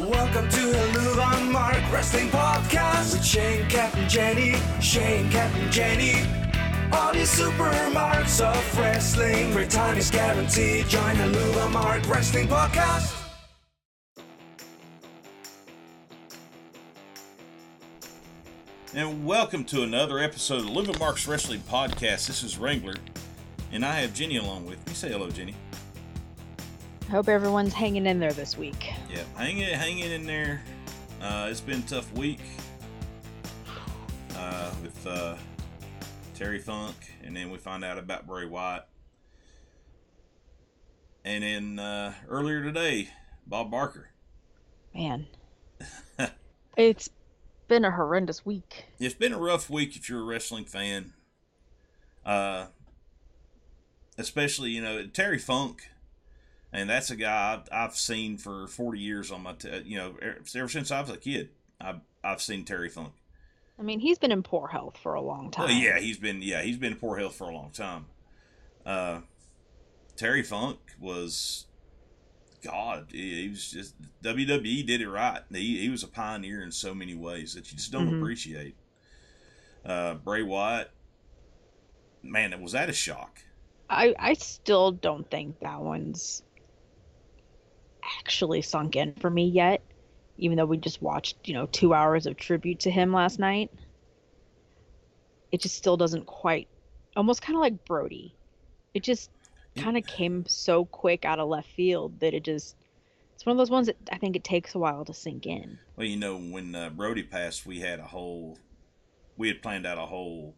Welcome to the Helluva Mark Wrestling Podcast with Shane, Captain Jenny, Shane, Captain Jenny. All these super marks of wrestling. Great time is guaranteed. Join the Helluva Mark Wrestling Podcast. And welcome to another episode of Live at Mark's Wrestling Podcast. This is Wrangler, and I have Jenny along with me. Say hello, Jenny. Hope everyone's hanging in there this week. Yeah, hanging, hanging in there. Uh, it's been a tough week uh, with uh, Terry Funk, and then we find out about Bray Wyatt. And then uh, earlier today, Bob Barker. Man, it's been a horrendous week. It's been a rough week if you're a wrestling fan. Uh, especially, you know, Terry Funk and that's a guy I've, I've seen for 40 years on my, t- you know, ever, ever since I was a kid, I've, I've seen Terry Funk. I mean, he's been in poor health for a long time. Well, yeah, he's been, yeah, he's been in poor health for a long time. Uh, Terry Funk was, God, he, he was just WWE did it right. He, he was a pioneer in so many ways that you just don't Mhm. appreciate. Uh, Bray Wyatt, man, was that a shock? I, I still don't think that one's actually sunk in for me yet, even though we just watched, you know, two hours of tribute to him last night. It just still doesn't quite, almost kind of like Brodie. It just kind of came so quick out of left field that it just, it's one of those ones that I think it takes a while to sink in. Well, you know, when uh, Brodie passed, we had a whole, we had planned out a whole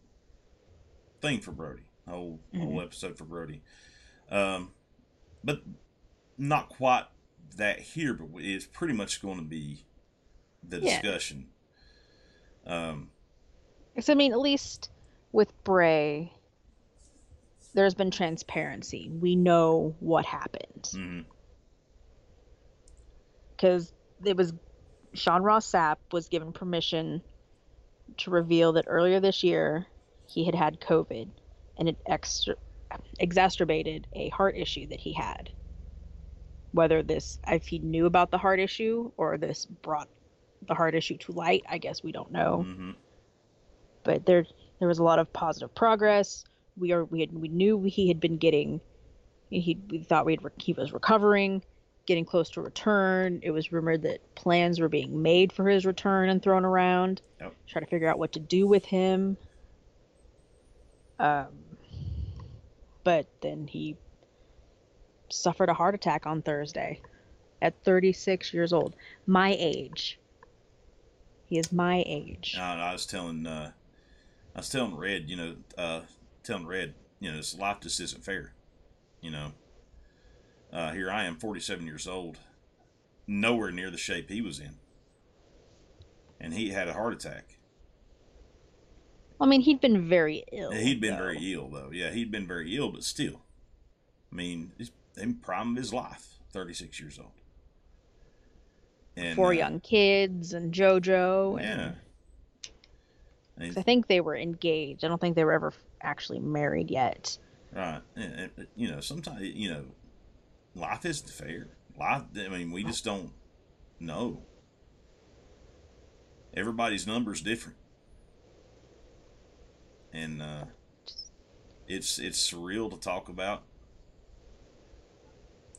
thing for Brodie, a whole whole episode for Brodie, um, but not quite that here, but it's pretty much going to be the Yeah. discussion. Um, Because I mean, at least with Bray, there's been transparency. We know what happened because it was Sean Ross Sapp was given permission to reveal that earlier this year he had had COVID and it extra exacerbated a heart issue that he had. Whether this, if he knew about the heart issue or this brought the heart issue to light, I guess we don't know. Mhm. but there there was a lot of positive progress. We are we had we knew he had been getting he we thought we had, he was recovering, getting close to return. It was rumored that plans were being made for his return and thrown around. Yep. Try to figure out what to do with him. Um, but then he suffered a heart attack on Thursday at 36 years old, my age. He is my age. Uh, I was telling, uh, I was telling Red, you know, uh, telling Red, you know, this life just isn't fair. You know, uh, here I am, 47 years old, nowhere near the shape he was in, and he had a heart attack. I mean, he'd been very ill. He'd been though. very ill, though. Yeah, he'd been very ill, but still, I mean, he's in prime of his life, 36 years old. And, Four uh, young kids and JoJo. And Yeah. And I think they were engaged. I don't think they were ever actually married yet. Right. And, and, you know, sometimes, you know, life isn't fair. Life, I mean, we just don't know. Everybody's number's different. And uh, it's it's surreal to talk about.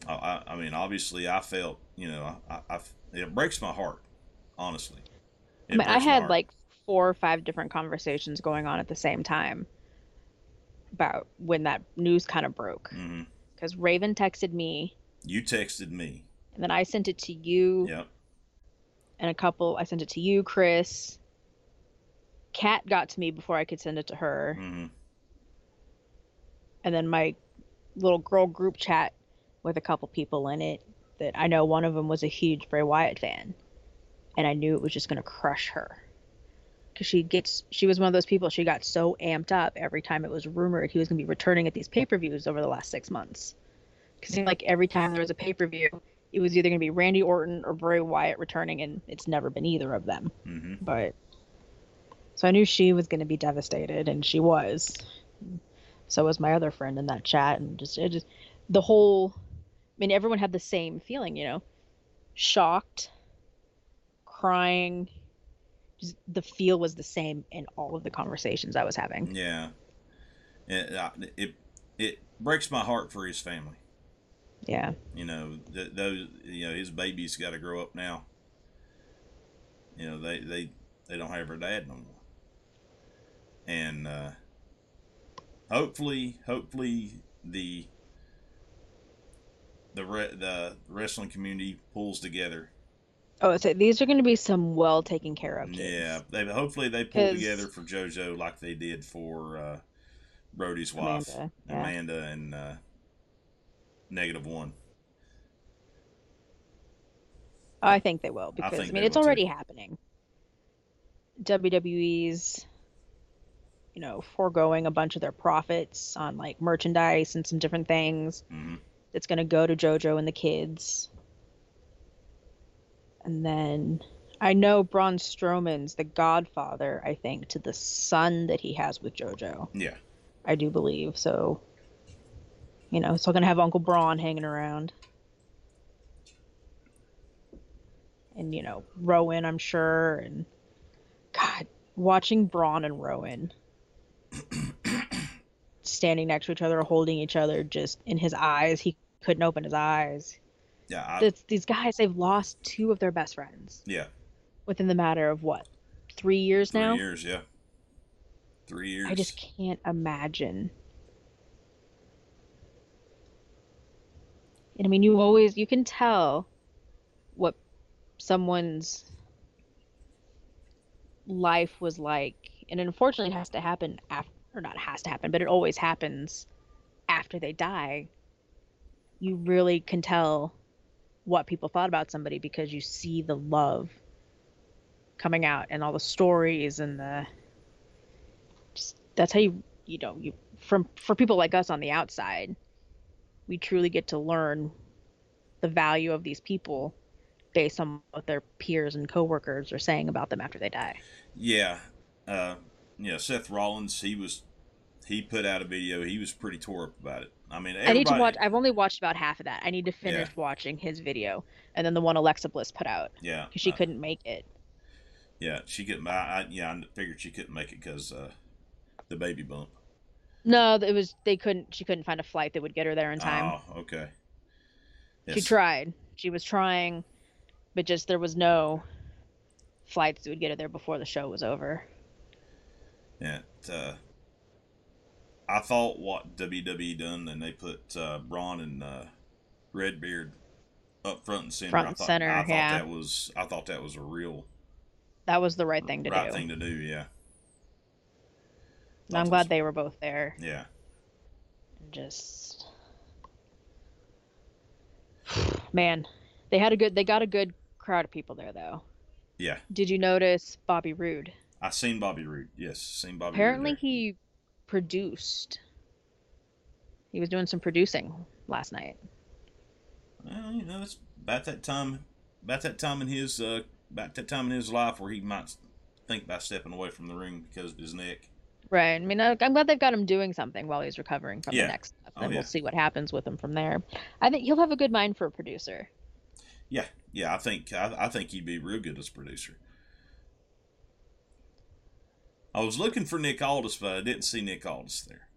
I, I, I mean, obviously, I felt, you know, I, I, it breaks my heart, honestly. I mean, I had like four or five different conversations going on at the same time about when that news kind of broke. Because Raven texted me, You texted me. and then I sent it to you Yep. and a couple. I sent it to you, Chris. Kat got to me before I could send it to her. hmm and then my little girl group chat with a couple people in it that I know one of them was a huge Bray Wyatt fan, and I knew it was just gonna crush her because she gets she was one of those people she got so amped up every time it was rumored he was gonna be returning at these pay per views over the last six months. Because it seemed like every time there was a pay per view, it was either gonna be Randy Orton or Bray Wyatt returning, and it's never been either of them. hmm But so I knew she was going to be devastated, and she was. So was my other friend in that chat, and just it just the whole. I mean, everyone had the same feeling, you know, shocked, crying. Just the feel was the same in all of the conversations I was having. Yeah. It, it it breaks my heart for his family. Yeah. You know, th- those you know his baby's got to grow up now. You know, they they they don't have her dad no more. And uh, hopefully, hopefully the the re- the wrestling community pulls together. Oh, so these are going to be some well taken care of kids. Yeah, they hopefully they pull together for JoJo like they did for uh, Brodie's wife, Amanda, yeah. Amanda, and uh, Negative One. I think they will because I, think mean it's will, too. already happening. WWE's you know foregoing a bunch of their profits on like merchandise and some different things. hmm It's going to go to JoJo and the kids. And then I know Braun Strowman's the godfather, I think, to the son that he has with JoJo. Yeah, I do believe. So, you know, still gonna have Uncle Braun hanging around. And, you know, Rowan, I'm sure. And, God, watching Braun and Rowan standing next to each other, holding each other, just in his eyes, he couldn't open his eyes. yeah, I, It's, these guys, they've lost two of their best friends yeah. within the matter of what, three years Three now? years, yeah. Three years. I just can't imagine. And I mean, you always you can tell what someone's life was like, and unfortunately, it has to happen after, or not has to happen, but it always happens after they die. You really can tell what people thought about somebody because you see the love coming out and all the stories and the just that's how you you know you from for people like us on the outside we truly get to learn the value of these people based on what their peers and coworkers are saying about them after they die Yeah, uh, yeah. Seth Rollins, he was, he put out a video. He was pretty tore up about it. I mean, i need to watch i've only watched about half of that i need to finish watching his video and then the one alexa bliss put out Yeah, because she uh, couldn't make it Yeah, she couldn't. I, I yeah, I figured she couldn't make it because uh, the baby bump. no it was they couldn't she couldn't find a flight that would get her there in time Oh, okay. she tried she was trying but just there was no flights that would get her there before the show was over Yeah. it, Uh, I thought what WWE done, and they put uh, Braun and uh, Redbeard up front and center. Front I and thought, center, I thought yeah. that was. I thought that was a real that was the right thing to right do Right thing to do. Yeah. I'm glad was- they were both there. Yeah. Just man, they had a good they got a good crowd of people there though. Yeah. Did you notice Bobby Roode? I seen Bobby Roode. Yes, seen Bobby. Apparently he produced. He was doing some producing last night. Well, you know, it's about that time. About that time in his. Uh, about that time in his life where he might think about stepping away from the ring because of his neck. Right. I mean, I- I'm glad they've got him doing something while he's recovering from Yeah. the next stuff. Oh, And yeah. we'll see what happens with him from there. I think he'll have a good mind for a producer. Yeah, yeah. I think I, I think he'd be real good as a producer. I was looking for Nick Aldis, but I didn't see Nick Aldis there.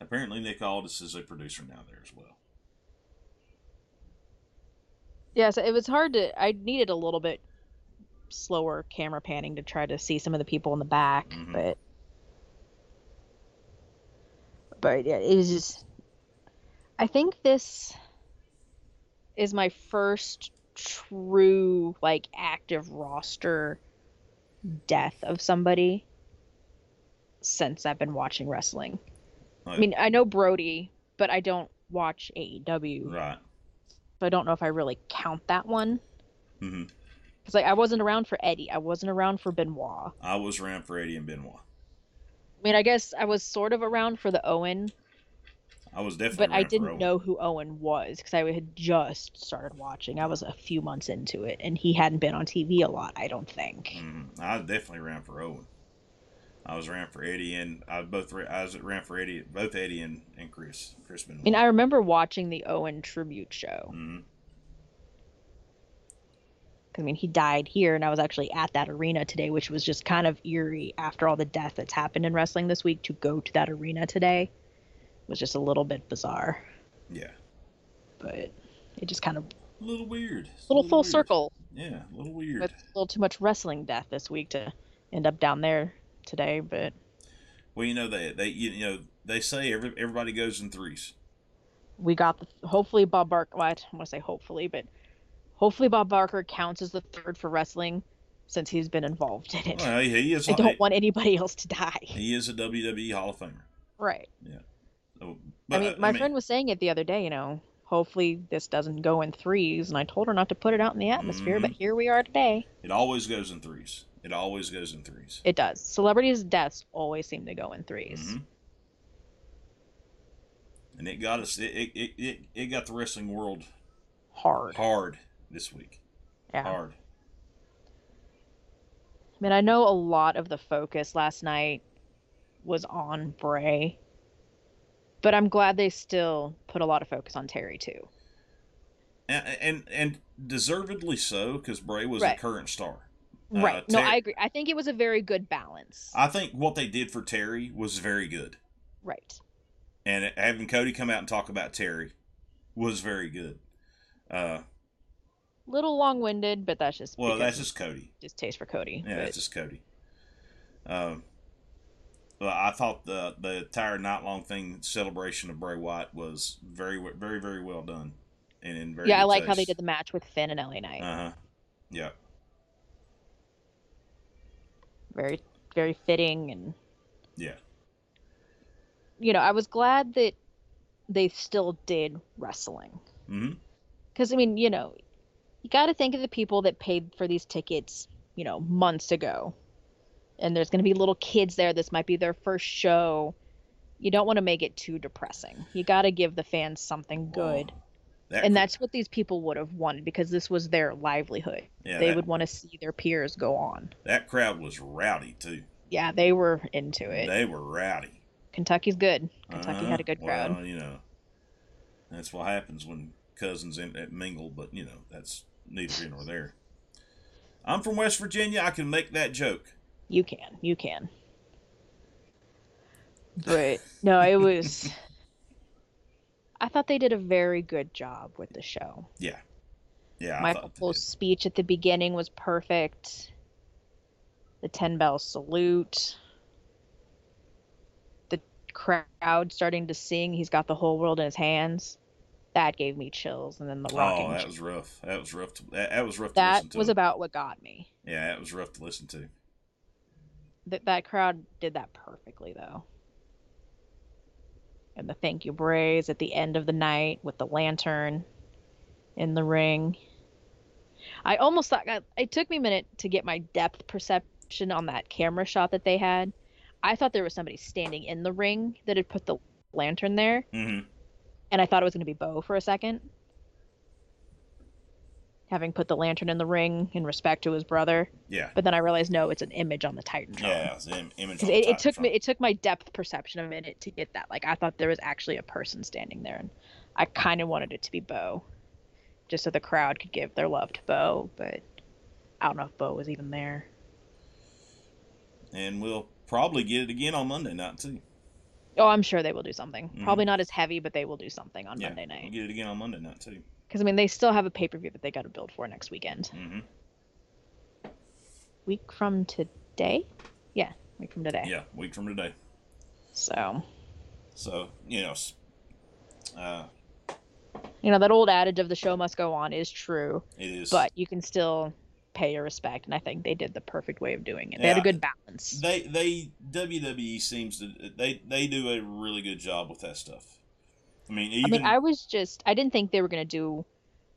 Apparently, Nick Aldis is a producer now there as well. Yeah, so it was hard to. I needed a little bit slower camera panning to try to see some of the people in the back, Mhm. but but yeah, it was just. I think this is my first true like active roster death of somebody since I've been watching wrestling. I mean, I know Brodie, but I don't watch AEW, right. so I don't know if I really count that one. hmm Because like I wasn't around for Eddie, I wasn't around for Benoit. I was around for Eddie and Benoit. I mean, I guess I was sort of around for the Owen, I was definitely. but I didn't know who Owen was because I had just started watching. I was a few months into it, and he hadn't been on TV a lot. I don't think. Mhm. I definitely around for Owen. I was around for Eddie and I both. I was around for Eddie, both Eddie and, and Chris. Chris Benoit. I mean, I remember watching the Owen tribute show. hmm 'Cause, I mean, he died here, and I was actually at that arena today, which was just kind of eerie after all the death that's happened in wrestling this week. To go to that arena today was just a little bit bizarre, Yeah. but it just kind of A little weird. It's little full weird. circle Yeah, a little weird. with a little too much wrestling death this week to end up down there today. But Well, you know they they you, you know they say every everybody goes in threes. we got the hopefully Bob Barker. Well, I want to say hopefully, but hopefully Bob Barker counts as the third for wrestling since he's been involved in it. Well, he is. I don't want anybody else to die. He is a WWE Hall of Famer. Right. So, I mean, my friend was saying it the other day. You know, hopefully this doesn't go in threes, and I told her not to put it out in the atmosphere, but Mhm. here we are today. it always goes in threes. It always goes in threes. It does. Celebrities' deaths always seem to go in 3s Mhm. And it got us. It, it, it, it, it got the wrestling world Hard. hard this week. Yeah. Hard. I mean, I know a lot of the focus last night was on Bray, but I'm glad they still put a lot of focus on Terry too. And and, and deservedly so because Bray was Right. a current star. Uh, right. No, Ter- I agree. I think it was a very good balance. I think what they did for Terry was very good. right. and having Cody come out and talk about Terry was very good. Uh, Little long-winded, but that's just well, that's just Cody. just taste for Cody. Yeah, but- that's just Cody. Um, I thought the the entire night long thing celebration of Bray Wyatt was very very very well done, and in very yeah, I like how they did the match with Finn and LA Knight. Uh huh. Yeah. Very, very fitting, and Yeah. you know, I was glad that they still did wrestling. Because I mean, you know, you got to think of the people that paid for these tickets, you know, months ago, and there's going to be little kids there. This might be their first show. You don't want to make it too depressing. You got to give the fans something good, That, and that's what these people would have wanted because this was their livelihood. yeah, they that, would want to see their peers go on. that crowd was rowdy too. Yeah, they were into it. They were rowdy. Kentucky's good. Kentucky Uh-huh. had a good crowd. Well, you know, that's what happens when cousins in, at mingle. But you know, that's neither here nor there. I'm from West Virginia. I can make that joke. You can. You can. But no, it was. I thought they did a very good job with the show. Yeah, yeah. Michael Cole's speech at the beginning was perfect. The 10 bell salute. The crowd starting to sing. He's got the whole world in his hands. That gave me chills. And then the oh, rocking. Oh, that was rough. That was rough. To, that, that was rough to that listen to. was about what got me. Yeah, that was rough to listen to. That that crowd did that perfectly though. And the thank you brays at the end of the night with the lantern in the ring. I almost thought I- it took me a minute to get my depth perception on that camera shot that they had. I thought there was somebody standing in the ring that had put the lantern there, hmm and I thought it was going to be Bo for a second. Having put the lantern in the ring in respect to his brother, Yeah, but then I realized no, it's an image on the Titan. yeah. It's an image. it, the it took me it took my depth perception a minute to get that like i thought there was actually a person standing there and i kind of wanted it to be bo just so the crowd could give their love to bo but i don't know if bo was even there and we'll probably get it again on Monday night too. oh i'm sure they will do something Mhm. probably not as heavy but they will do something on yeah, monday night. We'll get it again on Monday night too. Because i mean they still have a pay-per-view that they got to build for next weekend. Hmm week from today? Yeah week from today. Yeah, week from today. so. So you know, uh, you know that old adage of the show must go on is true it is. but you can still pay your respect and i think they did the perfect way of doing it. They had a good balance. They they WWE seems to they they do a really good job with that stuff. I mean, i mean i was just i didn't think they were going to do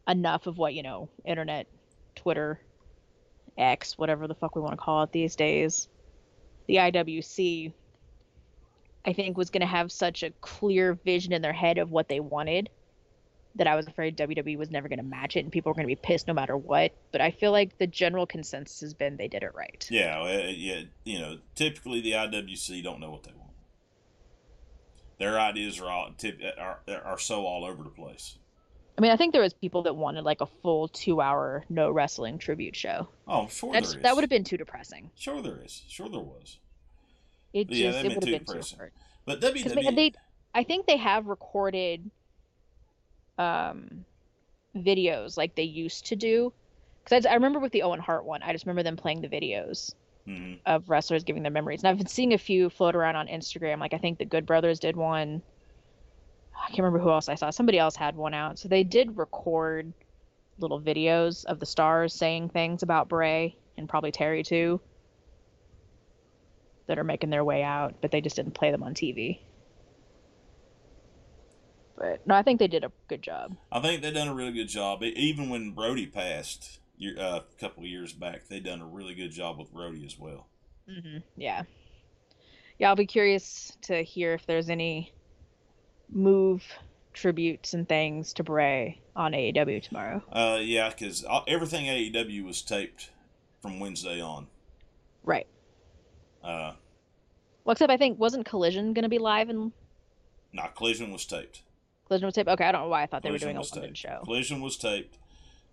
enough of what you know internet twitter x whatever the fuck we want to call it these days. The iwc i think was going to have such a clear vision in their head of what they wanted that i was afraid wwe was never going to match it and people were going to be pissed no matter what. But i feel like the general consensus has been they did it right. Yeah yeah you know typically the IWC don't know what they want. Their ideas are all tip, are are so all over the place. I mean, I think there was people that wanted like a full two-hour no wrestling tribute show. Oh, sure That's that would have been too depressing. Sure there is. Sure there was. It Yeah, just it would have been too depressing. hard. But WWE. they, I think they have recorded um, videos like they used to do. Because I, I remember with the Owen Hart one, I just remember them playing the videos Mhm. of wrestlers giving their memories. And I've been seeing a few float around on Instagram. Like I think the Good Brothers did one. I can't remember who else I saw. Somebody else had one out. So they did record little videos of the stars saying things about Bray and probably Terry too that are making their way out, but they just didn't play them on TV. But no, I think they did a good job. I think they've done a really good job. Even when Brodie passed year, uh, a couple of years back, they done a really good job with Brodie as well. hmm Yeah. Yeah, I'll be curious to hear if there's any move tributes and things to Bray on AEW tomorrow. Uh, yeah, because everything AEW was taped from Wednesday on. Right. Uh, Well, except I think wasn't Collision going to be live and now Collision was taped. Collision was taped. Okay, I don't know why I thought they were Collision doing a taped. show. Collision was taped.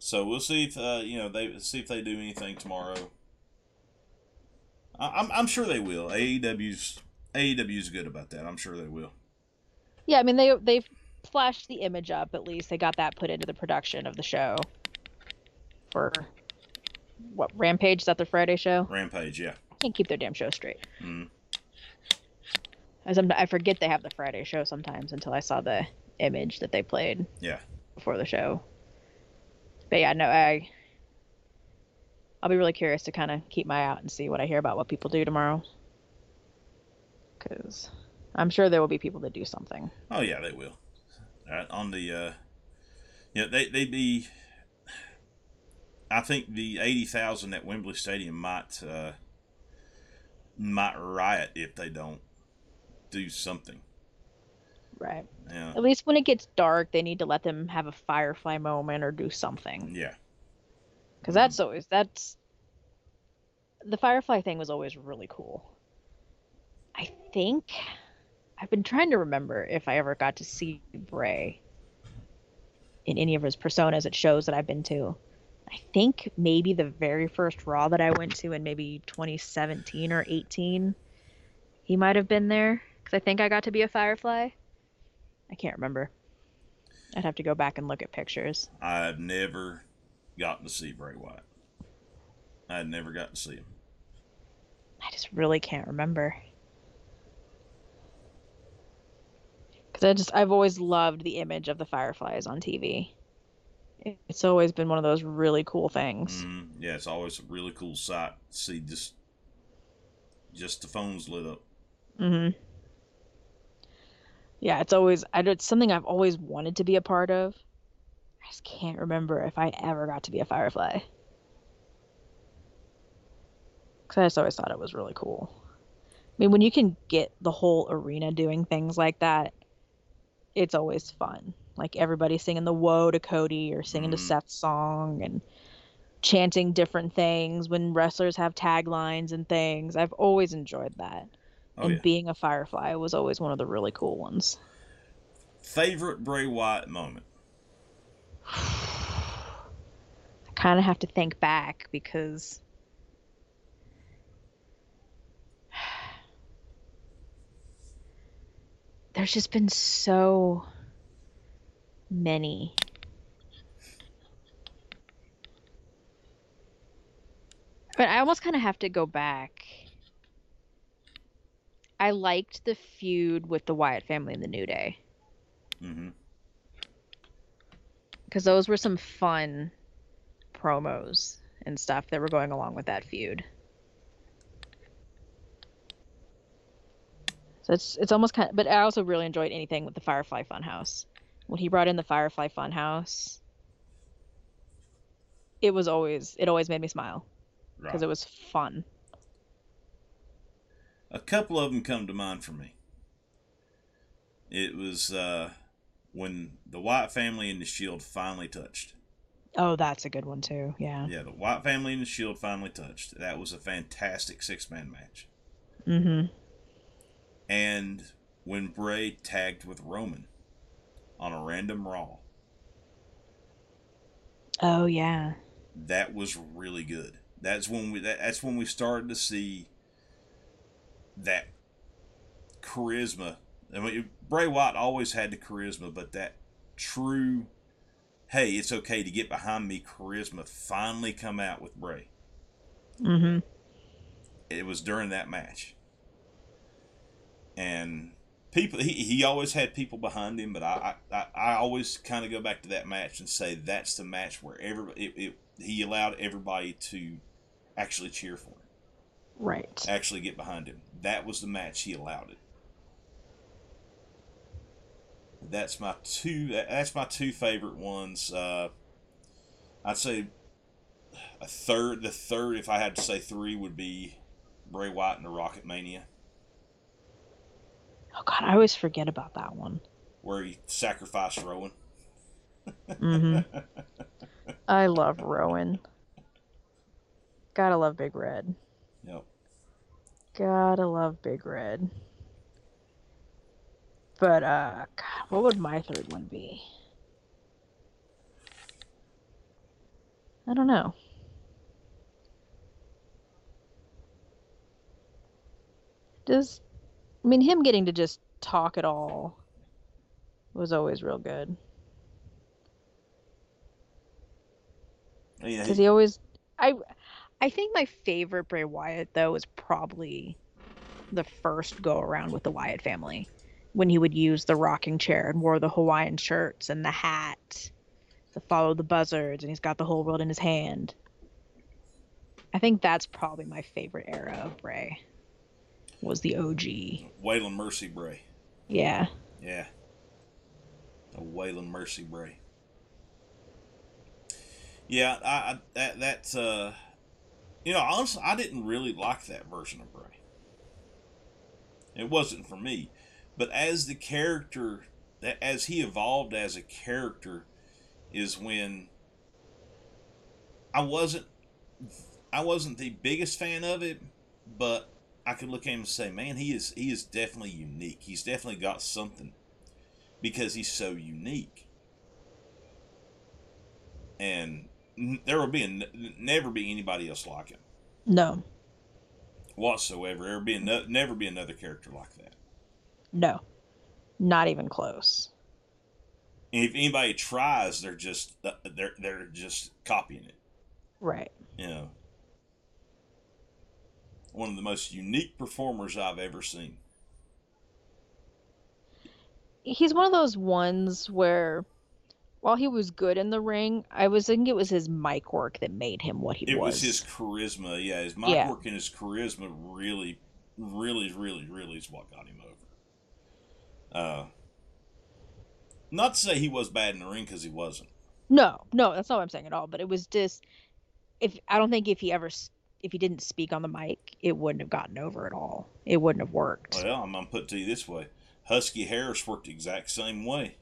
So we'll see if uh, you know they see if they do anything tomorrow. I, I'm I'm sure they will. AEW's AEW's good about that. I'm sure they will. Yeah, I mean they they've flashed the image up at least. They got that put into the production of the show for what Rampage is that the Friday show? Rampage, yeah. Can't keep their damn show straight. Mm. I some I forget they have the Friday show sometimes until I saw the image that they played Yeah. before the show. But yeah, no, I I'll be really curious to kind of keep my eye out and see what I hear about what people do tomorrow. Cuz I'm sure there will be people that do something. Oh yeah, they will. On the, uh, yeah, they they be. I think the eighty thousand at Wembley Stadium might uh, might riot if they don't do something. Right. Yeah, At least when it gets dark, they need to let them have a firefly moment or do something. yeah, Because that's mm-hmm. always that's the firefly thing was always really cool. I think I've been trying to remember if I ever got to see Bray in any of his personas at shows that I've been to. I think maybe the very first Raw that I went to in maybe 2017 or 18, he might have been there because I think I got to be a firefly. I can't remember. I'd have to go back and look at pictures. I've never gotten to see Bray Wyatt. I'd never gotten to see him. I just really can't remember. Because I just, I've always loved the image of the fireflies on TV. It's always been one of those really cool things. Mm, yeah, it's always a really cool sight to see just just the phones lit up. hmm Yeah, it's always, I, it's something I've always wanted to be a part of. I just can't remember if I ever got to be a firefly. Because I just always thought it was really cool. I mean, when you can get the whole arena doing things like that, it's always fun. Like everybody singing the "Woe" to Cody or singing to Mhm. Seth's song and chanting different things when wrestlers have taglines and things. I've always enjoyed that. Oh and yeah. being a firefly was always one of the really cool ones. Favorite Bray Wyatt moment. I kind of have to think back because there's just been so many. But I almost kind of have to go back. I liked the feud with the Wyatt family and the New Day. hmm because those were some fun promos and stuff that were going along with that feud. So it's it's almost kind of, but I also really enjoyed anything with the Firefly Funhouse. When he brought in the Firefly Funhouse, it was always it always made me smile because Right. it was fun. A couple of them come to mind for me. It was uh, when the Wyatt family and the Shield finally touched. Oh, that's a good one too. Yeah. Yeah, the Wyatt family and the Shield finally touched. That was a fantastic six man match. Mm Mhm. And when Bray tagged with Roman on a random Raw, Oh yeah. That was really good. That's when we that, that's when we started to see that charisma. I mean, Bray Wyatt always had the charisma, but that true, hey, it's okay to get behind me charisma finally come out with Bray. Mm-hmm. It was during that match. And people, he, he always had people behind him, but I, I, I always kind of go back to that match and say that's the match where every, it, it, he allowed everybody to actually cheer for him, Right. actually get behind him. That was the match he allowed it. That's my two. That's my two favorite ones. Uh, I'd say a third. The third, if I had to say three, would be Bray Wyatt and the Rock at Mania, Oh god, I always forget about that one. where he sacrificed Rowan. Mm-hmm. I love Rowan. Gotta love Big Red. Gotta love Big Red. But uh God, what would my third one be? I don't know. Does, I mean him getting to just talk at all was always real good. Yeah, because he always i i think my favorite bray wyatt though was probably the first go around with the wyatt family when he would use the rocking chair and wore the hawaiian shirts and the hat to follow the buzzards and he's got the whole world in his hand i think that's probably my favorite era of bray was the og Waylon Mercy Bray. yeah Yeah. A Waylon Mercy Bray. Yeah, I, I that that's uh you know, honestly I didn't really like that version of Bray. It wasn't for me. But as the character as he evolved as a character is when I wasn't I wasn't the biggest fan of it, but I could look at him and say, man, he is he is definitely unique. He's definitely got something because he's so unique. And there will be n- never be anybody else like him no whatsoever. There be no, never be another character like that. no not even close And if anybody tries, they're just uh, they're they're just copying it. right You know, one of the most unique performers I've ever seen. he's one of those ones where while he was good in the ring, I was thinking it was his mic work that made him what he It was. It was his charisma, yeah. His mic Yeah. work and his charisma really, really, really, really is what got him over. Uh, not to say he was bad in the ring because he wasn't. No, no, that's not what I'm saying at all. But it was just if I don't think if he ever if he didn't speak on the mic, it wouldn't have gotten over at all. It wouldn't have worked. Well, I'm gonna put it to you this way: Husky Harris worked the exact same way.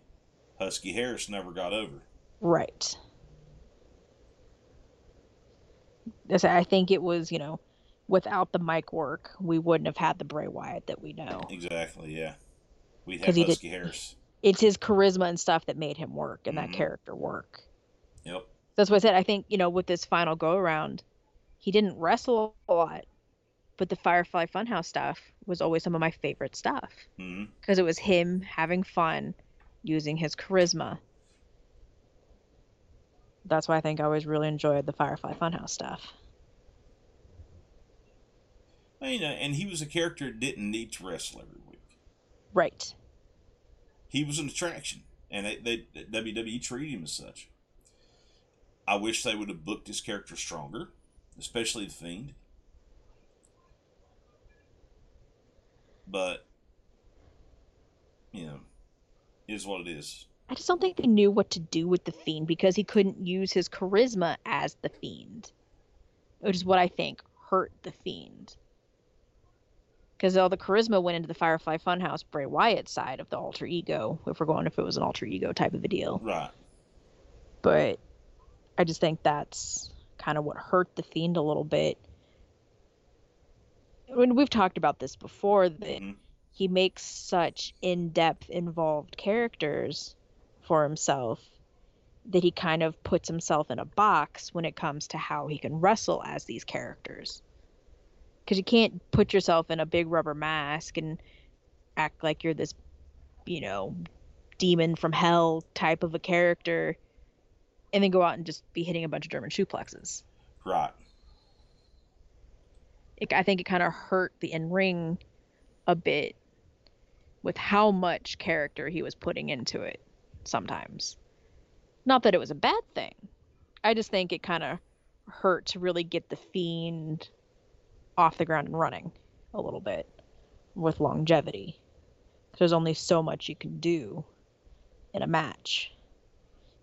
Husky Harris never got over. Right. I think it was, you know, without the mic work, we wouldn't have had the Bray Wyatt that we know. Exactly, yeah. 'Cause have he did- Husky Harris. It's his charisma and stuff that made him work and Mhm. that character work. Yep. That's what I said. I think, you know, with this final go around, he didn't wrestle a lot, but the Firefly Funhouse stuff was always some of my favorite stuff hmm because it was him having fun using his charisma. That's why I think I always really enjoyed the Firefly Funhouse stuff. Well, you know, and he was a character that didn't need to wrestle every week. Right. he was an attraction, and they, they WWE treated him as such. I wish they would have booked his character stronger, especially the Fiend. But you know, is what it is. I just don't think they knew what to do with the Fiend because he couldn't use his charisma as the Fiend, which is what I think hurt the Fiend. Because all the charisma went into the Firefly Funhouse Bray Wyatt side of the alter ego, if we're going if it was an alter ego type of a deal. Right. But I just think that's kind of what hurt the Fiend a little bit. When we've talked about this before, that Mhm. He makes such in-depth, involved characters for himself that he kind of puts himself in a box when it comes to how he can wrestle as these characters. Because you can't put yourself in a big rubber mask and act like you're this, you know, demon from hell type of a character and then go out and just be hitting a bunch of German suplexes. Right. It, I think it kind of hurt the in ring a bit with how much character he was putting into it sometimes. Not that it was a bad thing. I just think it kind of hurt to really get the fiend off the ground and running a little bit with longevity. There's only so much you can do in a match,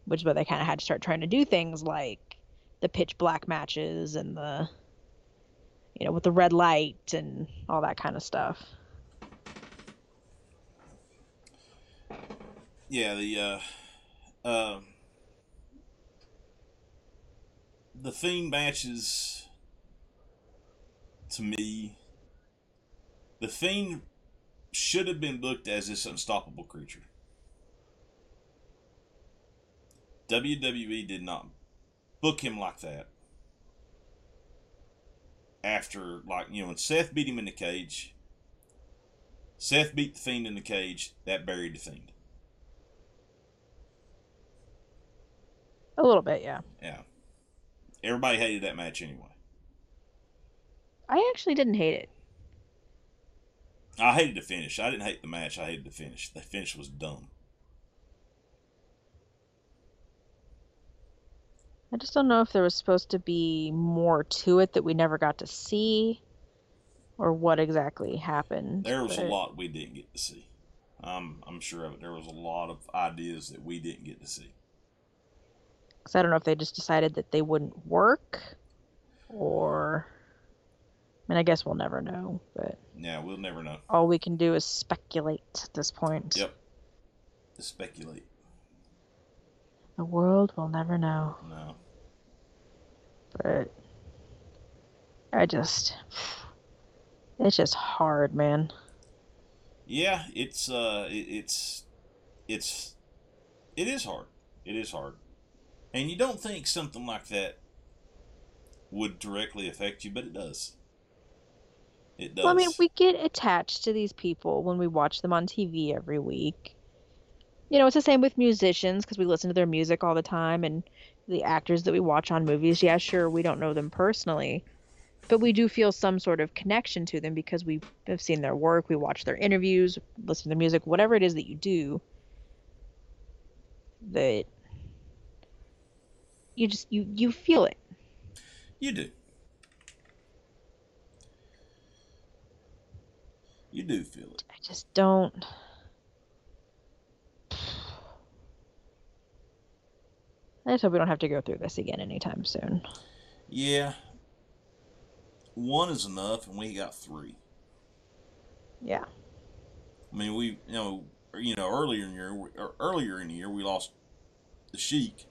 which is why they kind of had to start trying to do things like the pitch black matches and the, you know, with the red light and all that kind of stuff. Yeah, the uh, uh, the theme matches to me, the Fiend should have been booked as this unstoppable creature. WWE did not book him like that. After, like, you know, when Seth beat him in the cage, Seth beat the Fiend in the cage, that buried the Fiend. A little bit, yeah. Yeah. Everybody hated that match anyway. I actually didn't hate it. I hated the finish. I didn't hate the match. I hated the finish. The finish was dumb. I just don't know if there was supposed to be more to it that we never got to see or what exactly happened. There was but- a lot we didn't get to see. I'm I'm sure of it. There was a lot of ideas that we didn't get to see. Because I don't know if they just decided that they wouldn't work or. I mean, I guess we'll never know, but Yeah, we'll never know. all we can do is speculate at this point. Yep. To speculate. The world will never know, No. but I just. It's just hard, man. Yeah, it's uh, it, it's, it's, it is hard. It is hard, and you don't think something like that would directly affect you, but it does. It does. Well, I mean, we get attached to these people when we watch them on TV every week. You know, it's the same with musicians because we listen to their music all the time, and the actors that we watch on movies. Yeah, sure, we don't know them personally, but we do feel some sort of connection to them because we have seen their work, we watch their interviews, listen to their music, whatever it is that you do. That you just you you feel it. You do. You do feel it. I just don't. I just hope we don't have to go through this again anytime soon. Yeah. One is enough, and we got three. Yeah. I mean, we you know you know earlier in the year earlier in the year we lost the Sheik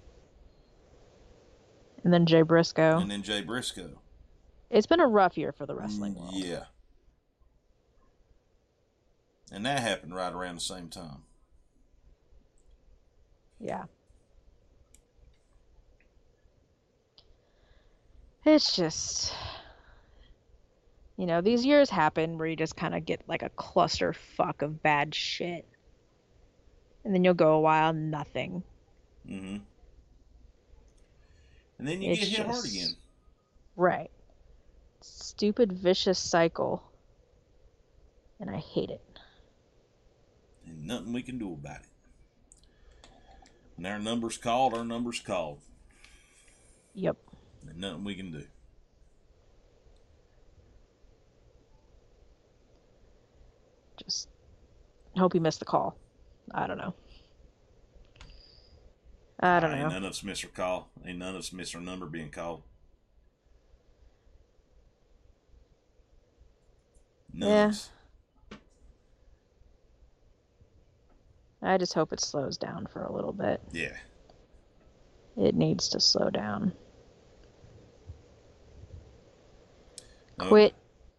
And then Jay Briscoe. and then Jay Briscoe. It's been a rough year for the wrestling world. Yeah. And that happened right around the same time. Yeah. It's just, you know, these years happen where you just kind of get like a clusterfuck of bad shit. And then you'll go a while, nothing. Mm-hmm. And then you It's get hit hard just- again. Right. Stupid, vicious cycle. And I hate it. And nothing we can do about it. When our number's called, our number's called. Yep. And nothing we can do. Just hope you missed the call. I don't know. I don't know. Ain't none of us miss our call. Ain't none of us miss our number being called. None Yeah. of us. I just hope it slows down for a little bit. Yeah. It needs to slow down. Quit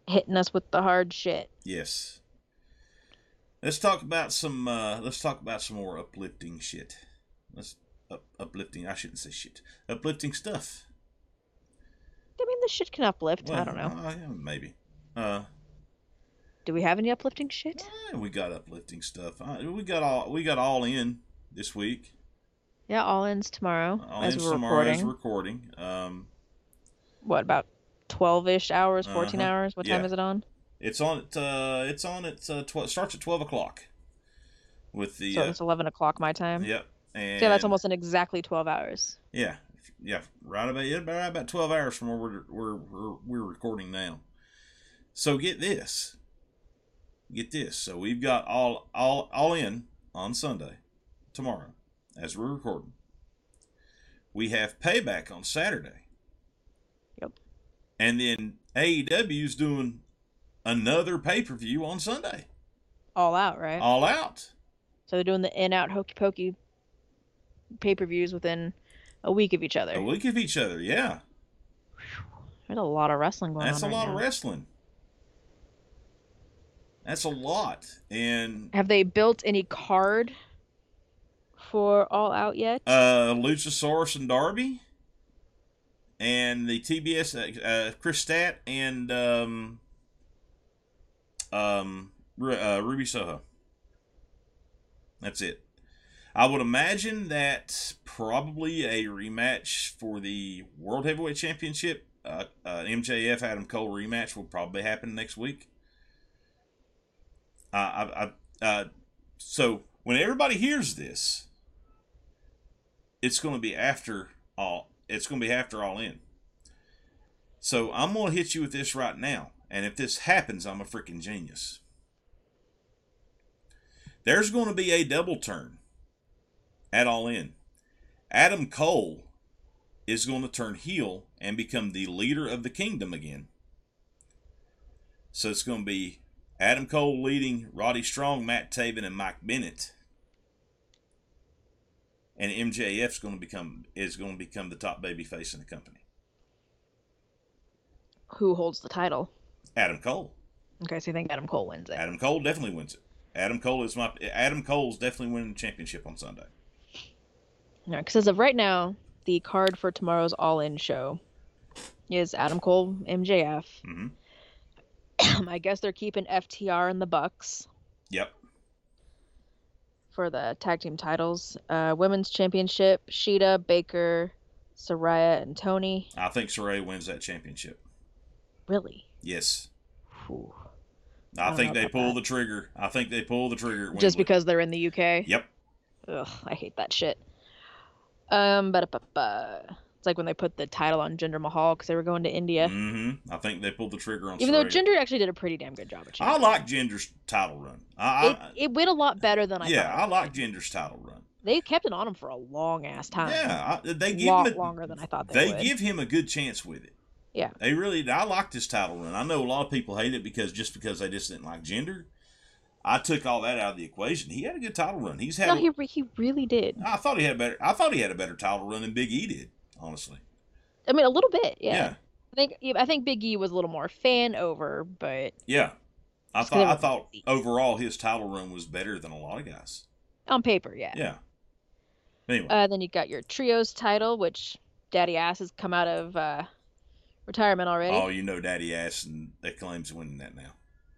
hitting us with the hard shit. Yes. Let's talk about some. Uh, let's talk about some more uplifting shit. Let's up, uplifting. I shouldn't say shit. Uplifting stuff. I mean, the shit can uplift. I don't know. Uh, yeah, maybe. Uh, Do we have any uplifting shit? we got uplifting stuff. Uh, we got all we got all in this week. Yeah, all ends tomorrow All as in we're tomorrow recording. as recording. Um, What about twelve ish hours, 14 Uh-huh. hours? What time is it on? it's on at uh, it's on at uh, twelve. Starts at twelve o'clock. With the so uh, it's eleven o'clock my time. yep. And yeah, that's almost in exactly twelve hours. Yeah, yeah, right about yeah, about about twelve hours from where we're we're we're, we're recording now. So get this, get this. So we've got all all all in on Sunday, tomorrow, as we're recording. We have payback on Saturday. Yep. And then AEW's doing another pay per view on Sunday. All out, right? All out. So they're doing the in out hokey pokey pay per views within a week of each other. A week of each other. Yeah, There's a lot of wrestling going on. that's a right lot now. of wrestling. That's a lot. And Have they built any card for All Out yet? uh, Luchasaurus and Darby, and the TBS uh, uh, Kris Stat and um, um, uh, Ruby Soho. That's it. I would imagine that probably a rematch for the World Heavyweight Championship, uh, uh, MJF Adam Cole rematch will probably happen next week. Uh, I, I, uh, so when everybody hears this, it's going to be after all. It's going to be after all in. So I'm going to hit you with this right now, and if this happens, I'm a freaking genius. There's going to be a double turn at all in. Adam Cole is going to turn heel and become the leader of the kingdom again. So it's going to be Adam Cole leading Roddy Strong, Matt Taven, and Mike Bennett and MJF's going to become is going to become the top baby face in the company. Who holds the title? Adam Cole. Okay, so you think Adam Cole wins it? Adam Cole definitely wins it. Adam Cole is my Adam Cole's definitely winning the championship on Sunday. No, because as of right now, the card for tomorrow's All In show is Adam Cole, MJF. hmm I guess they're keeping FTR in the Bucks Yep. for the tag team titles. Uh, women's championship: Shida, Baker, Saraya, and Toni. I think Saray wins that championship. Really? Yes. Whew. I, I think they pull that. the trigger. I think they pull the trigger. Just because they're in the UK. Yep. Ugh, I hate that shit. Um, but it's like when they put the title on Jinder Mahal because they were going to India. Mm-hmm. I think they pulled the trigger on Even though. Jinder actually did a pretty damn good job I like Jinder's title run. I, it, I, it went a lot better than I thought. yeah. I like Jinder's title run. They kept it on him for a long ass time. Yeah, I, they give lot him a, longer than I thought they, would. they would. give him a good chance with it. Yeah. They really I like this title run. I know a lot of people hate it because just because they just didn't like Jinder. I took all that out of the equation. He had a good title run. He's had no, he re- he really did. I thought he had a better I thought he had a better title run than Big E did, honestly. I mean, a little bit. Yeah. Yeah. I think I think Big E was a little more fan over, but Yeah. I thought I thought easy. overall his title run was better than a lot of guys. on paper, yeah. Yeah. Anyway. Uh, then you got your trios title, which Daddy Ass has come out of uh, retirement already. Oh, you know, Daddy Ass and that claims winning that now.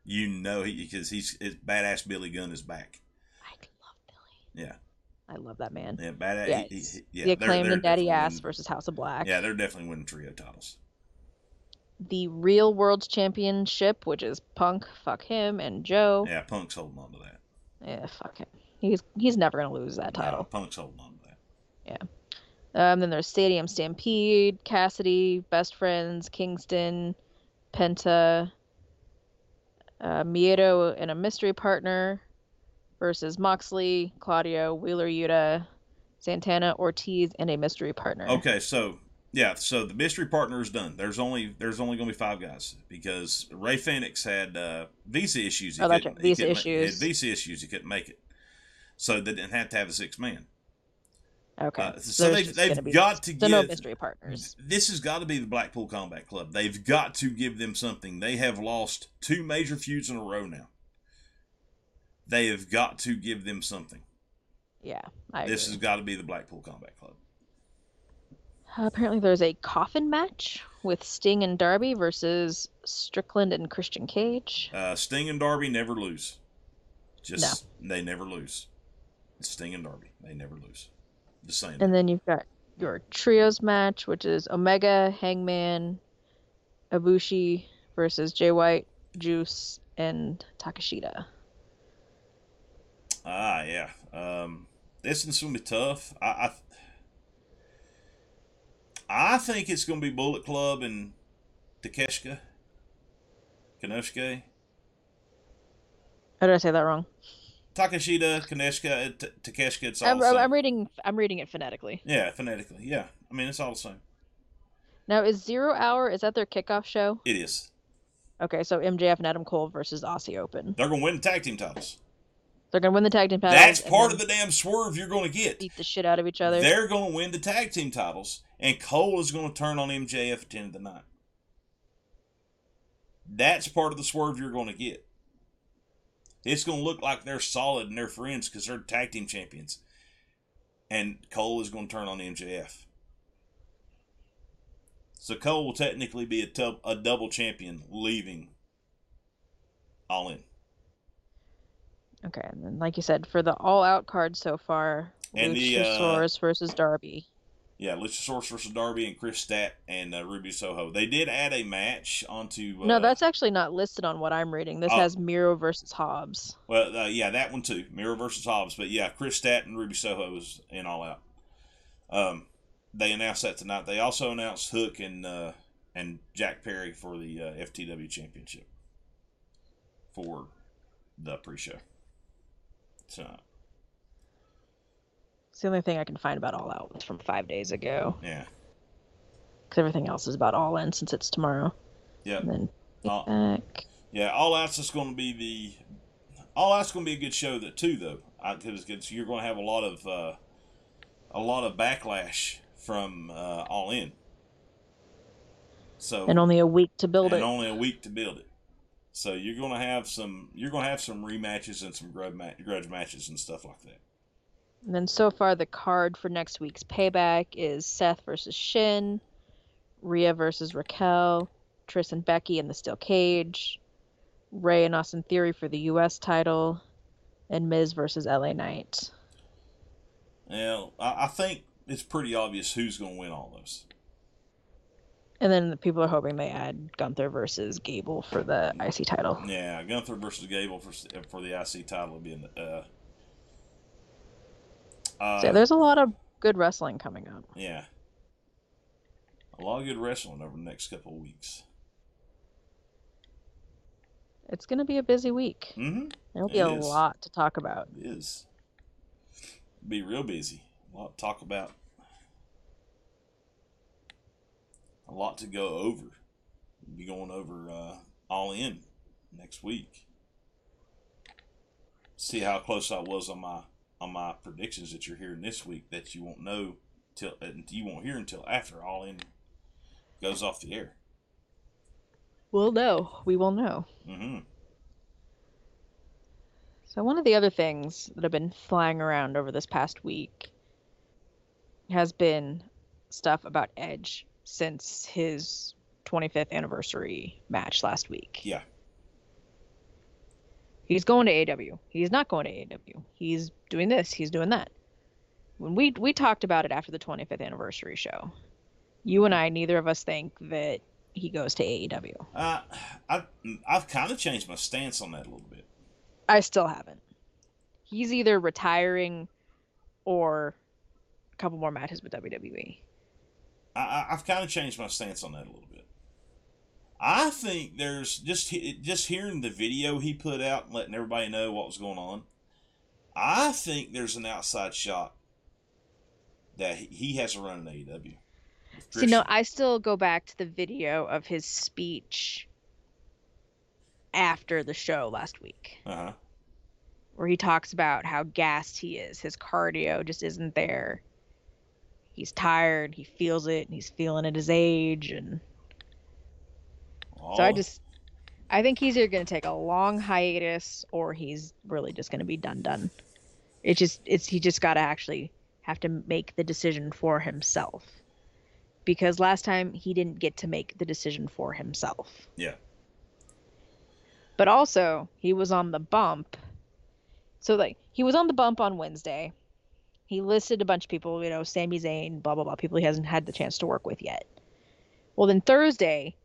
You know he because he's badass Billy Gunn is back. I love Billy. Yeah, I love that man. yeah, badass. Yeah, he- he- yeah, the acclaimed and Daddy Ass winning- versus House of Black. Yeah, they're definitely winning trio titles. The Real World Championship, which is Punk, fuck him, and Joe. Yeah, Punk's holding on to that. Yeah, fuck him. He's he's never gonna lose that No, title. Punk's holding on to that. Yeah. Um, then there's Stadium Stampede, Cassidy, Best Friends, Kingston, Penta, uh, Miedo and a mystery partner versus Moxley, Claudio, Wheeler Yuta, Santana, Ortiz, and a mystery partner. Okay, so yeah, so the mystery partner is done. There's only there's only going to be five guys because Rey Fénix had uh, visa issues. He Oh, that's right, visa couldn't ma- he had issues. visa issues. He couldn't make it, so they didn't have to have a six man. Okay. Uh, so so they've, just they've gonna be- got to so no mystery partners. this has got to be the Blackpool Combat Club. They've got to give them something. They have lost two major feuds in a row now. They have got to give them something. Yeah, I This agree. has got to be the Blackpool Combat Club. Uh, apparently, there's a coffin match with Sting and Darby versus Strickland and Christian Cage. Uh, Sting and Darby never lose. Just they never lose. Sting and Darby, they never lose. Just saying. And then you've got your trios match, which is Omega, Hangman, Ibushi versus Jay White, Juice, and Takashita. Ah, yeah. Um, this one's gonna be tough. I, I, I think it's gonna be Bullet Club and Takeshka, Kanosuke, How did I say that wrong? Takashita, Kaneshka, uh, T- Takeshka. It's all I'm, the I'm, same. I'm reading. I'm reading it phonetically. yeah, phonetically. Yeah, I mean it's all the same. Now, is Zero Hour? Is that their kickoff show? It is. Okay, so MJF and Adam Cole versus Aussie Open. They're gonna win the tag team titles. They're gonna win the tag team titles. That's part of the damn swerve you're gonna get. beat the shit out of each other. They're gonna win the tag team titles, and Cole is gonna turn on MJF at the end of the night. That's part of the swerve you're gonna get. It's gonna look like they're solid and they're friends because they're tag team champions, and Cole is gonna turn on MJF. So Cole will technically be a, tub, a double champion leaving all in. Okay, and then like you said, for the all out card so far, And the, uh, Luchasaurus versus Darby. Yeah, Luchasaurus versus Darby and Kris Stat and uh, Ruby Soho. They did add a match onto. Uh, no, that's actually not listed on what I'm reading. This Oh. has Miro versus Hobbs. Well, uh, yeah, that one too. Miro versus Hobbs. But yeah, Kris Stat and Ruby Soho is in all out. Um, they announced that tonight. They also announced Hook and uh, and Jack Perry for the uh, FTW Championship for the pre-show. So It's the only thing I can find about All Out from five days ago. yeah, Because everything else is about All In since it's tomorrow. yeah, And then Uh, back. yeah. All Out's just going to be the All Out's going to be a good show that too, though. Because you're going to have a lot of uh, a lot of backlash from uh, All In. So And only a week to build and it. And only a week to build it. So you're gonna have some you're gonna have some rematches and some grudge, ma- grudge matches and stuff like that. And then so far, the card for next week's payback is Seth versus Shin, Rhea versus Raquel, Trish and Becky in the steel cage, Rey and Austin Theory for the U.S. title, and Miz versus LA Knight. Now I, I think it's pretty obvious who's gonna win all those. And then the people are hoping they add Gunther versus Gable for the IC title. Yeah, Gunther versus Gable for for the IC title would be in the. Uh, uh, So there's a lot of good wrestling coming up. yeah, a lot of good wrestling over the next couple of weeks. It's going to be a busy week. Mm-hmm. There'll be It a is. lot to talk about. It is. Be real busy. A lot to talk about. A lot to go over. Be going over uh, all in next week. See how close I was on my on my predictions that you're hearing this week that you won't know till uh, you won't hear until after all in goes off the air. We'll know. We will know. Mm-hmm. So one of the other things that have been flying around over this past week has been stuff about Edge since his 25th anniversary match last week. Yeah. He's going to AW. He's not going to AW. He's doing this. He's doing that. When we we talked about it after the 25th anniversary show, you and I, neither of us think that he goes to AEW. Uh, I I've kind of changed my stance on that a little bit. I still haven't. He's either retiring or a couple more matches with. WWE. I- I've kind of changed my stance on that a little bit. I think there's just just hearing the video he put out and letting everybody know what was going on. I think there's an outside shot that he- has a run in AEW. See, no, I still go back to the video of his speech after the show last week, uh-huh. where he talks about how gassed he is. His cardio just isn't there. He's tired. He feels it. And he's feeling at his age, and so I Oh, just, I think he's either going to take a long hiatus or he's really just going to be done done. It just it's he just got to actually have to make the decision for himself. Because last time he didn't get to make the decision for himself. Yeah. But also, he was on the bump. So like he was on the bump on Wednesday. He listed a bunch of people, you know, Sami Zayn, blah blah blah, people he hasn't had the chance to work with yet. Well, then Thursday,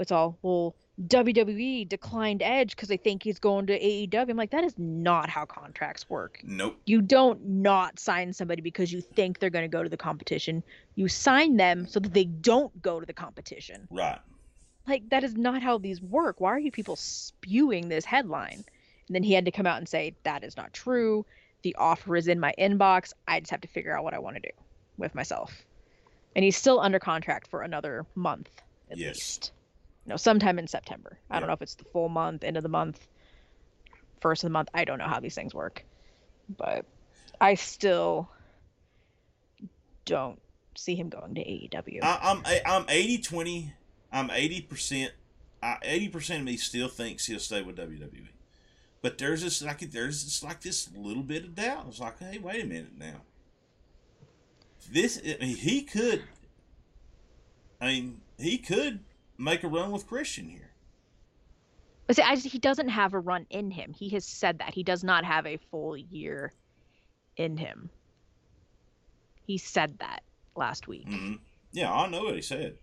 it's all well. WWE declined Edge because they think he's going to AEW. I'm like, that is not how contracts work. Nope. You don't not sign somebody because you think they're going to go to the competition. You sign them so that they don't go to the competition. Right. Like that is not how these work. Why are you people spewing this headline? And then he had to come out and say that is not true. The offer is in my inbox. I just have to figure out what I want to do with myself. And he's still under contract for another month at Yes. least. You know, sometime in September. I Yeah. don't know if it's the full month, end of the month, first of the month. I don't know how these things work. But I still don't see him going to AEW. I, I'm I- I'm 80 20. I'm 80 percent. 80 percent of me still thinks he'll stay with WWE. But there's this like there's this like this little bit of doubt. It's like, hey, wait a minute now. This I mean, he could. I mean, he could make a run with Christian here. But see, I just, he doesn't have a run in him. He has said that he does not have a full year in him. He said that last week. hmm Yeah, I know what he said.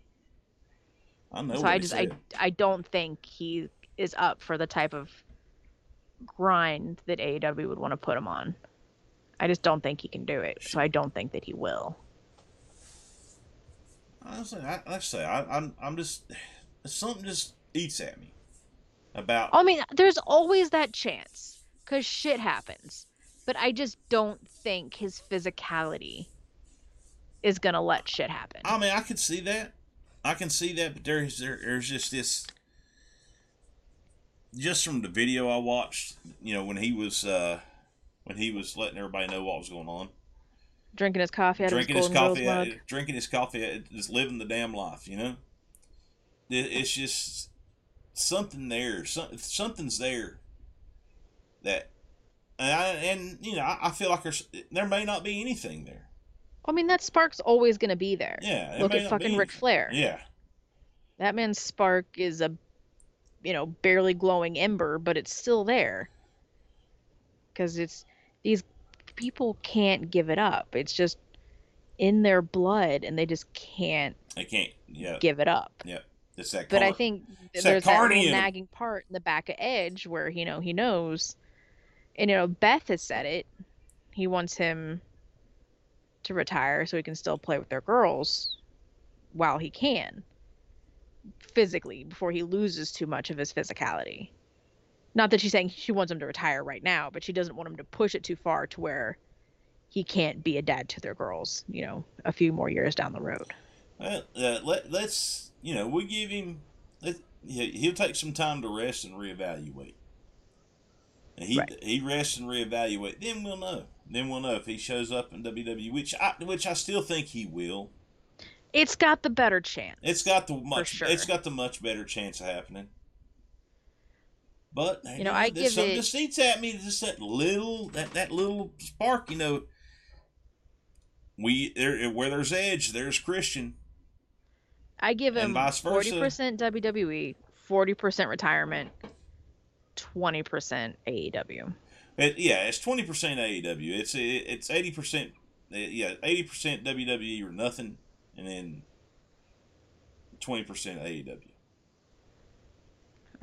I know so what I he just I. I don't think he is up for the type of grind that AEW would want to put him on. I just don't think he can do it. So I don't think that he will. Honestly, I, like I say, I, I'm I'm just something just eats at me about I mean, there's always that chance because shit happens. But I just don't think his physicality is gonna let shit happen. I mean, I can see that. I can see that, but there's there, there's just this. Just from the video I watched, you know, when he was uh, when he was letting everybody know what was going on, Drinking his coffee out drinking of his his coffee, mug. drinking his coffee, just living the damn life, you know. It, it's just something there. Some, something's there that, and, I, and you know, I, I feel like there's there may not be anything there. I mean, that spark's always gonna be there. Yeah, Look at fucking Ric. Flair. Yeah, That man's spark is a, you know, barely glowing ember, but it's still there. Because it's these people can't give it up. It's just in their blood, and they just can't they can't. Yeah, give it up. Yeah. it's that. But I think that there's that carny little in 'em. nagging part in the back of Edge where you know he knows, and you know Beth has said it. He wants him to retire so he can still play with their girls while he can, physically before he loses too much of his physicality. Not that she's saying she wants him to retire right now, but she doesn't want him to push it too far to where he can't be a dad to their girls. You know, a few more years down the road. Well, uh, let, let's, you know, we give him, let, he- he'll take some time to rest and reevaluate. And he Right. he rests and reevaluate. Then we'll know. Then we'll know if he shows up in WWE, which I which I still think he will. It's got the better chance. It's got the much. sure. It's got the much better chance of happening. But You know, I give something it- just eats at me. Just that little that that little spark. You know, we there where there's edge, there's Christian. I give him forty percent WWE, forty percent retirement, twenty percent AEW. It, yeah, it's twenty percent AEW. It's it's eighty percent. Eh, yeah, eighty percent WWE or nothing, and then twenty percent AEW.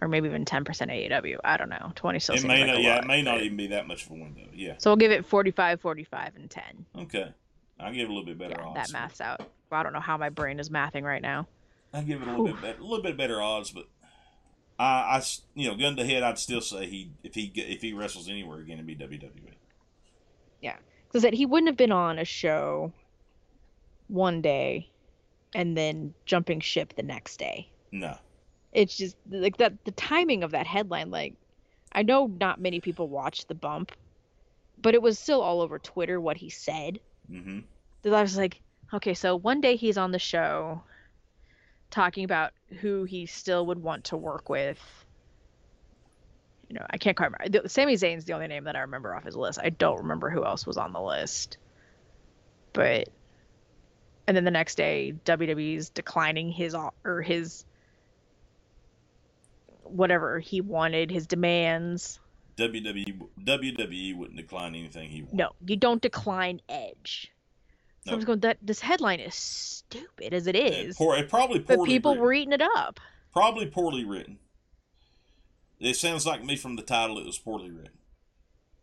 Or maybe even ten percent AEW. I don't know. Twenty still It may like not. Yeah, lot, it may not even be that much of a window. Yeah. So we'll give it 45, 45, and ten. Okay. I'll give it a little bit better Yeah, odds. that maths out. Well, I don't know how my brain is mathing right now. I'll give it a little bit better, a little bit better odds, but I, you know, gun to head, I'd still say he if he if he wrestles anywhere again, it'd be WWE. Yeah, Because that he wouldn't have been on a show one day, and then jumping ship the next day. No. It's just like that the timing of that headline like i know not many people watched the bump but it was still all over twitter what he said Mm-hmm. i was like okay so one day he's on the show talking about who he still would want to work with you know, I can't quite remember. Sami Zayn's the only name that I remember off his list. I don't remember who else was on the list. But and then the next day, WWE's declining his or his whatever he wanted, his demands. WWE WWE wouldn't decline anything he wanted. No, you don't decline Edge. So I No. was going that this headline is stupid as it It, is, poor, it probably poorly but people written. were eating it up. probably poorly written. It sounds like me from the title. It was poorly written.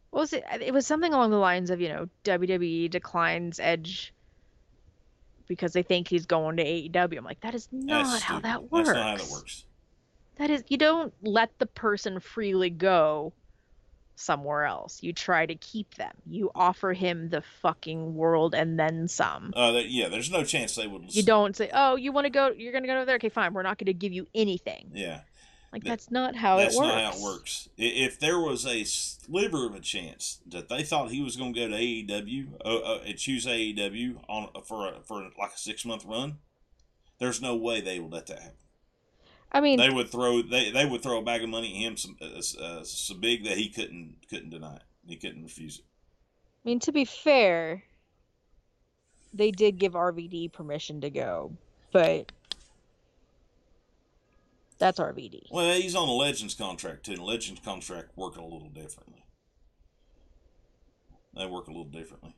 What was it? It was something along the lines of, you know, WWE declines Edge because they think he's going to AEW. I'm like, that is That's not how stupid. that works. That's not how that works. That is, you don't let the person freely go somewhere else. You try to keep them. You offer him the fucking world and then some. Uh, that, yeah, there's no chance they would. You don't say, "Oh, you want to go? You're going to go over there? Okay, fine. We're not going to give you anything." Yeah, Like That- that's not how that's it works. not how it works. If there was a sliver of a chance that they thought he was going to go to AEW uh, uh, and choose AEW on for a, for like a six month run, there's no way they would let that happen. I mean, They would throw they, they would throw a bag of money at him some uh, uh, so big that he couldn't couldn't deny it. He couldn't refuse it. I mean, to be fair, they did give RVD permission to go, but that's RVD. Well, he's on a Legends contract too. And Legends contract work a little differently. They work a little differently.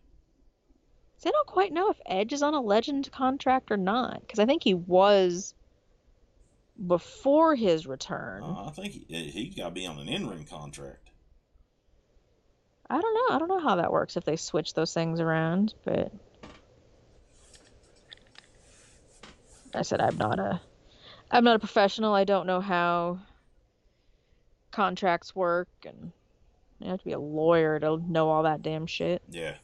So I don't quite know if Edge is on a Legend contract or not, because I think he was before his return. Uh, I think he he got to be on an in ring contract. I don't know. I don't know how that works if they switch those things around, but I said I'm not a I'm not a professional. I don't know how contracts work and you have to be a lawyer to know all that damn shit. Yeah,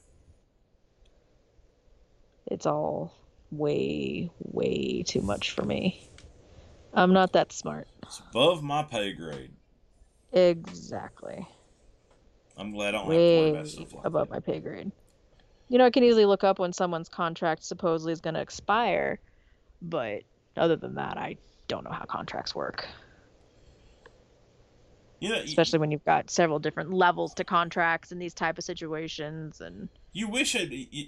It's all way way too much for me. I'm not that smart. it's above my pay grade. Exactly. I'm glad I don't have way about stuff like above that. my pay grade. You know, I can easily look up when someone's contract supposedly is going to expire, but other than that, I don't know how contracts work. You know, you, Especially when you've got several different levels to contracts in these type of situations, and you wish. I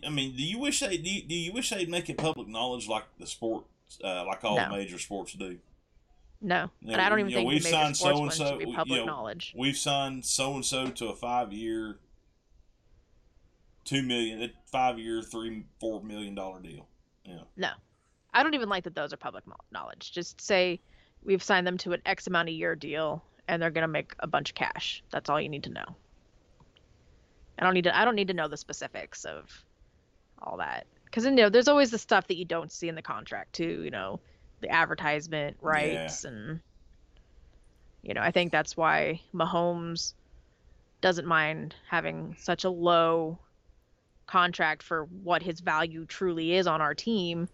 mean, do you wish they? Do you, do you wish they'd make it public knowledge like the sport, uh, like all No. major sports do? No, Yeah, and I don't even you know, think we've the major signed sports so-and-so, ones be we- you public know, knowledge. We've signed so and so to a five year, two million, five year, three, four million dollar deal. Yeah, No, I don't even like that those are public knowledge. Just say we've signed them to an X amount a year deal, and they're gonna make a bunch of cash. That's all you need to know. I don't need to. I don't need to know the specifics of all that because you know there's always the stuff that you don't see in the contract too. You know, the advertisement rights and you know I think that's why Mahomes doesn't mind having such a low contract for what his value truly is on our team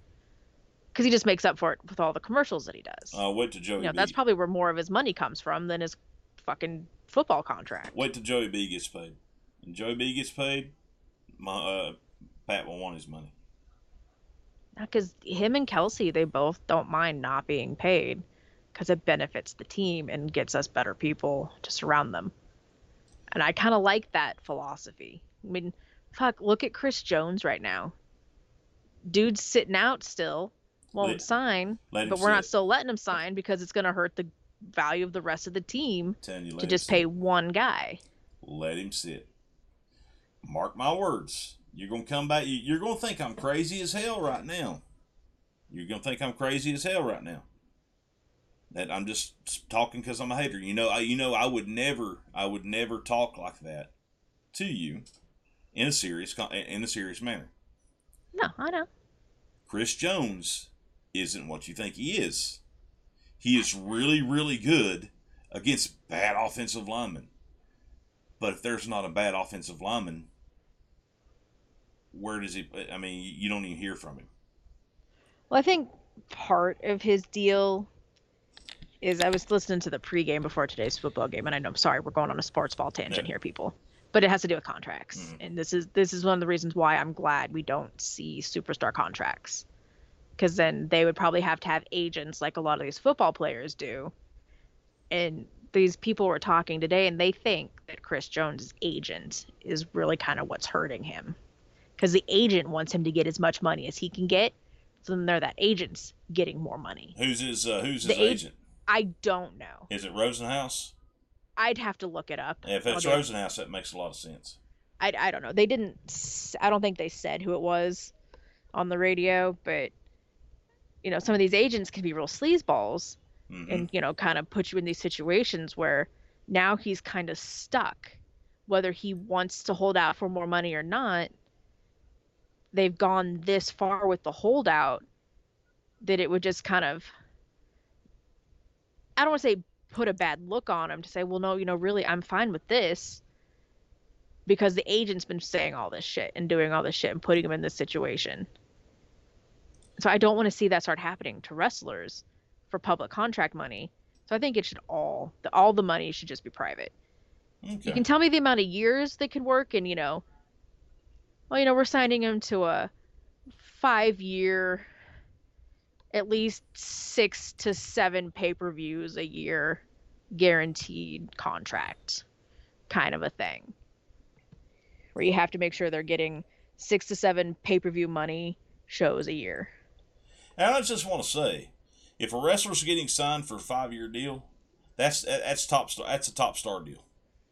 because he just makes up for it with all the commercials that he does. uh, wait till Joey. you know, B, that's probably where more of his money comes from than his fucking football contract. wait till Joey B gets paid. When Joey B gets paid, my uh, Pat will want his money. Because him and Kelce, they both don't mind not being paid because it benefits the team and gets us better people to surround them. And I kind of like that philosophy. I mean, fuck, look at Chris Jones right now. Dude's sitting out still, won't Let- sign, Let but we're not still letting him sign because it's going to hurt the value of the rest of the team you, to just sit. pay one guy. Let him sit. Mark my words. You're gonna come back. you- You're gonna think I'm crazy as hell right now. You're gonna think I'm crazy as hell right now. That I'm just talking because I'm a hater. You know, I you know I would never, I would never talk like that to you in a serious in a serious manner. No, I know. Chris Jones isn't what you think he is. He is really, really good against bad offensive linemen. But if there's not a bad offensive lineman, where does he? I mean, you don't even hear from him. Well, I think part of his deal is I was listening to the pregame before today's football game, and I know I'm sorry we're going on a sports ball tangent Yeah. here, people, but it has to do with contracts, Mhm. and this is this is one of the reasons why I'm glad we don't see superstar contracts, because then they would probably have to have agents like a lot of these football players do, and these people were talking today and they think that Chris Jones' agent is really kind of what's hurting him. Because the agent wants him to get as much money as he can get. So then they're that agent's getting more money. Who's his uh, Who's his The agent? I don't know. Is it Rosenhaus? I'd have to look it up. If I'll it's Rosenhaus, that makes a lot of sense. I, I don't know. They didn't. I don't think they said who it was on the radio, but you know, some of these agents can be real sleazeballs hmm and you know, kind of put you in these situations where now he's kind of stuck, whether he wants to hold out for more money or not. They've gone this far with the holdout that it would just kind of. I don't want to say put a bad look on him to say, well, no, you know, really, I'm fine with this because the agent's been saying all this shit and doing all this shit and putting him in this situation. So I don't want to see that start happening to wrestlers for public contract money. So I think it should all the all the money should just be private. Okay. You can tell me the amount of years they could work and you know well, you know, we're signing him to a 5 year at least 6 to 7 pay-per-views a year guaranteed contract kind of a thing. Where you have to make sure they're getting 6 to 7 pay-per-view money shows a year. And I just want to say, if a wrestler's getting signed for a five year deal, that's that's top star. That's a top star deal.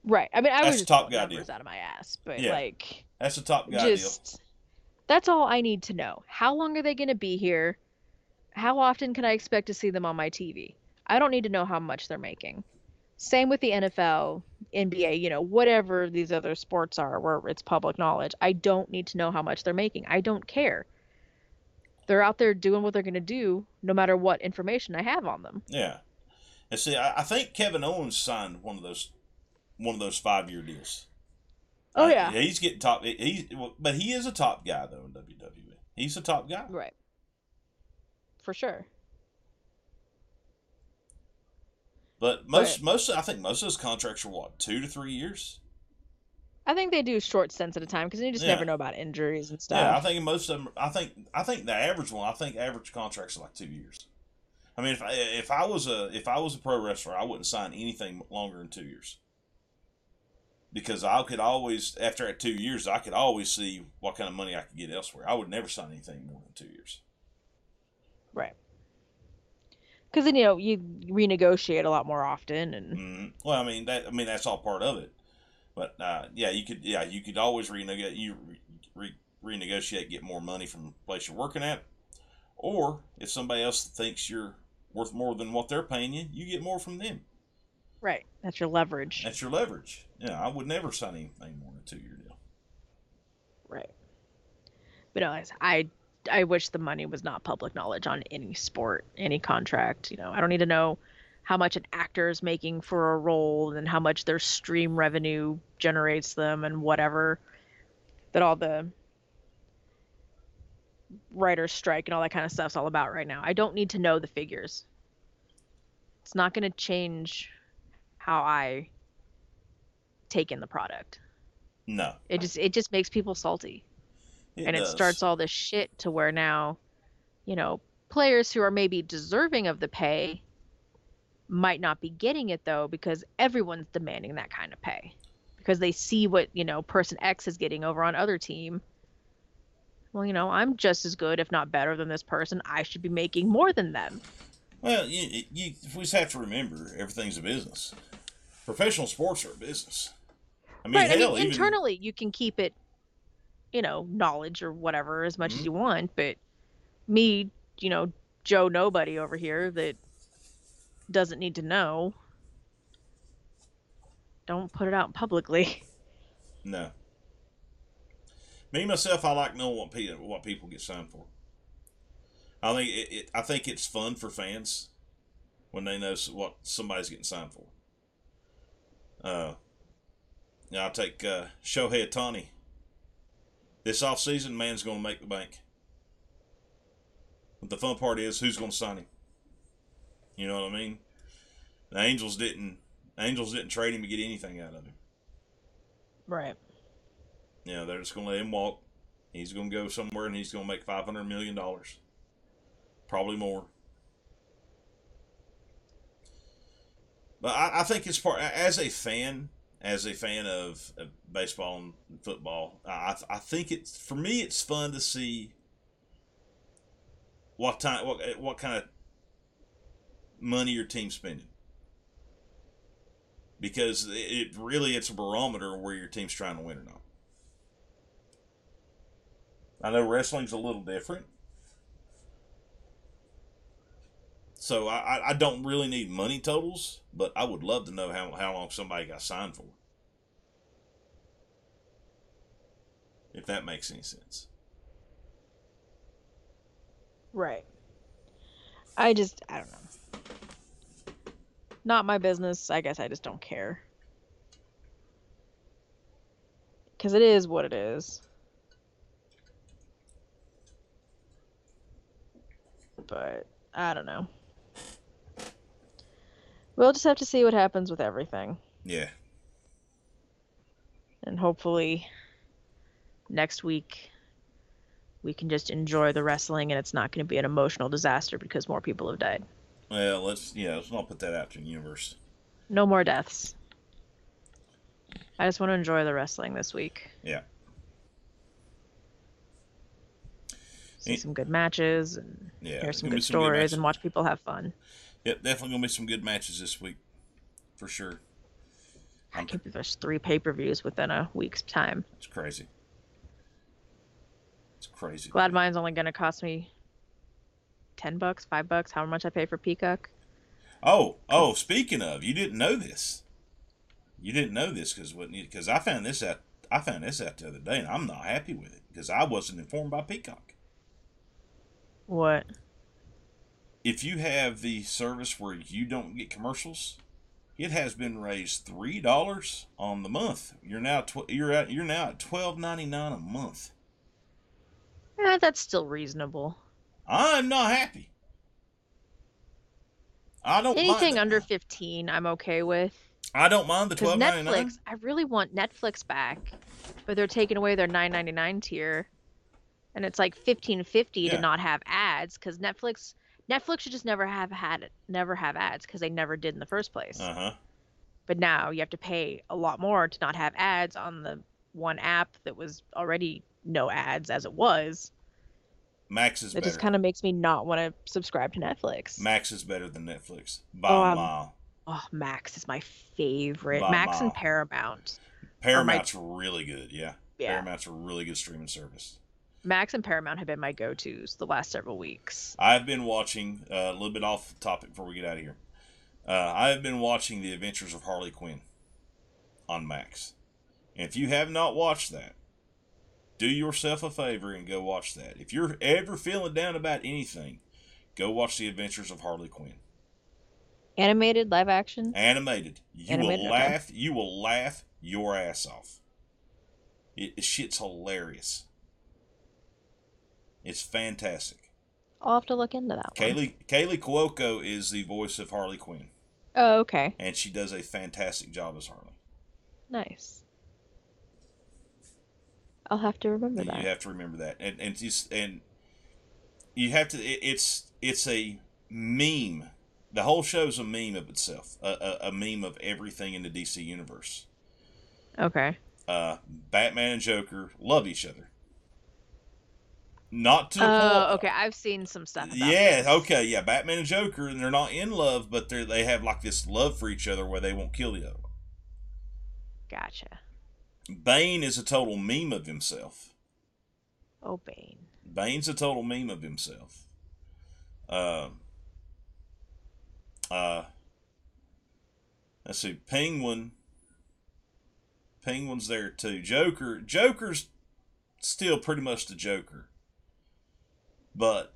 Right. I mean, I That's was top guy numbers deal. out of my ass, but Yeah. like That's the top guy deal. just that's all I need to know. How long are they going to be here? How often can I expect to see them on my TV? I don't need to know how much they're making. Same with the NFL, NBA, you know, whatever these other sports are where it's public knowledge. I don't need to know how much they're making. I don't care. They're out there doing what they're going to do no matter what information I have on them. Yeah. And see, I, I think Kevin Owens signed one of those one of those five year deals. Oh Uh, yeah. he's getting top. He, well, but he is a top guy though in WWE. He's a top guy. Right. For sure. But most most I think most of his contracts are what two to three years. I think they do short stints at a time because you just Yeah. never know about injuries and stuff. Yeah, I think most of them. I think I think the average one. I think average contracts are like two years. I mean, if I, if I was a if I was a pro wrestler, I wouldn't sign anything longer than two years. Because I could always, after two years, I could always see what kind of money I could get elsewhere. I would never sign anything more than two years. Right. Because then you know you renegotiate a lot more often, and Mm, well, I mean that. I mean that's all part of it. But uh, yeah, you could. Yeah, you could always renegotiate. You re, renegotiate, get more money from the place you're working at, or if somebody else thinks you're worth more than what they're paying you, you get more from them. Right, that's your leverage. That's your leverage. Yeah, I would never sign anything more than a two year deal. Right. But no, I- I I wish the money was not public knowledge on any sport, any contract. You know, I don't need to know how much an actor is making for a role and how much their stream revenue generates them and whatever that all the writers strike and all that kind of stuff's all about right now. I don't need to know the figures. It's not going to change how I take in the product. No, It just it just makes people salty it and it starts all this shit to where now, you know, players who are maybe deserving of the pay might not be getting it though because everyone's demanding that kind of pay because they see what you know person X is getting over on other team. Well, you know, I'm just as good, if not better, than this person. I should be making more than them. Well, you, you we just have to remember everything's a business. Professional sports are a business. I mean, right? I mean, even internally, you can keep it, you know, knowledge or whatever as much Mhm. as you want. But me, you know, Joe Nobody over here that doesn't need to know. Don't put it out publicly. no. Me myself, I like knowing what people what people get signed for. I think it, it I think it's fun for fans when they know what somebody's getting signed for. Uh, I'll take uh, Shohei Ohtani. This off season, man's going to make the bank. But the fun part is who's going to sign him. You know what I mean? The Angels didn't. Angels didn't trade him to get anything out of him. Right. You know, they're just going to let him walk. He's going to go somewhere and he's going to make five hundred million dollars, probably more. But I, I think it's part as a fan, as a fan of, of baseball and football. I I think it's for me. It's fun to see what time what what kind of money your team's spending because it really it's a barometer where your team's trying to win or not. I know wrestling's a little different. So I, I don't really need money totals, but I would love to know how, how long somebody got signed for. If that makes any sense. Right. I just I don't know. Not my business. I guess I just don't care. Cuz it is what it is. But I don't know. We'll just have to see what happens with everything. Yeah. And hopefully next week we can just enjoy the wrestling and it's not going to be an emotional disaster because more people have died. Well, let's yeah, let's not put that out to the universe. No more deaths. I just want to enjoy the wrestling this week. Yeah. See some good matches and Yeah. hear some good stories and watch people have fun. Yep, definitely gonna be some good matches this week, for sure. I can't believe there's three pay per views within a week's time. It's crazy. It's crazy. Glad mine's only going to cost me 10 bucks, 5 bucks, how much I pay for Peacock. Oh, oh, speaking of, you didn't know this. You didn't know this because what? Because I found this out. I found this out the other day, and I'm not happy with it because I wasn't informed by Peacock. What? If you have the service where you don't get commercials, it has been raised three dollars on the month. You're now tw- you're at you're now at twelve ninety nine a month. Eh, that's still reasonable. I'm not happy. I don't Anything under 15, I'm okay with. I don't mind the twelve ninety nine. Netflix, I really want Netflix back, but they're taking away their 9.99 tier, and it's like 15.50 Yeah. to not have ads. Because Netflix, Netflix should just never have had never have ads because they never did in the first place. Uh huh. But now you have to pay a lot more to not have ads on the one app that was already no ads as it was. Max is It better. just kind of makes me not want to subscribe to Netflix. Max is better than Netflix by Oh, a mile. oh, Max is my favorite. By Max and. Paramount. Paramount's really good. Yeah. Yeah. Paramount's a really good streaming service. Max and Paramount have been my go-tos the last several weeks. I've been watching uh, a little bit off topic before we get out of here. Uh, I've been watching The Adventures of Harley Quinn on Max. And if you have not watched that, do yourself a favor and go watch that. If you're ever feeling down about anything, go watch The Adventures of Harley Quinn. Animated, live action. Animated. You Animated, will okay. laugh. You will laugh your ass off. It, shit's hilarious. It's fantastic. I'll have to look into that one. Kaley Kaley Cuoco is the voice of Harley Quinn, Oh, okay. and she does a fantastic job as Harley. Nice. I'll have to remember And that. you have to remember that, and and just and you have to. It, it's it's a meme. The whole show's a meme of itself. A, a, a meme of everything in the DC universe. Okay. Uh, Batman and Joker love each other. Not to Oh, point- okay. I've seen some stuff. About Yeah, this. okay, yeah. Batman and Joker, and they're not in love, but they they have like this love for each other where they won't kill the other. one. Gotcha. Bane is a total meme of himself. Oh, Bane. Bane's a total meme of himself. Um. Uh. Let's see. Penguin. Penguin's there too. Joker. Joker's still pretty much the Joker. But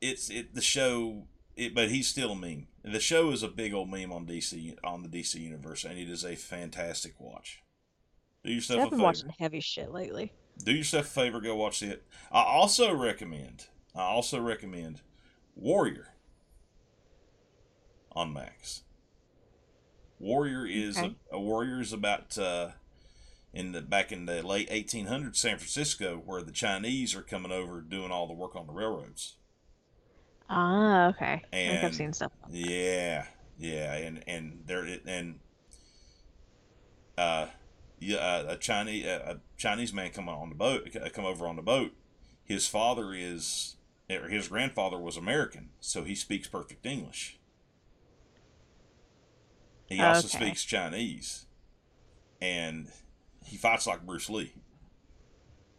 it's it the show. It, but he's still a meme. The show is a big old meme on DC on the DC universe, and it is a fantastic watch. Do yourself I've a been favor watching heavy shit lately. do yourself a favor, go watch it. I also recommend, I also recommend Warrior on Max. Warrior is Okay. a, a Warrior is about uh, in the back in the late 1800s San Francisco, where the Chinese are coming over doing all the work on the railroads. Ah, okay. I think I've seen stuff. Yeah, Yeah, and and there and uh, yeah, uh, a Chinese a Chinese man come on the boat, come over on the boat. His father is or his grandfather was American, so he speaks perfect English. He also Okay. speaks Chinese, and he fights like Bruce Lee.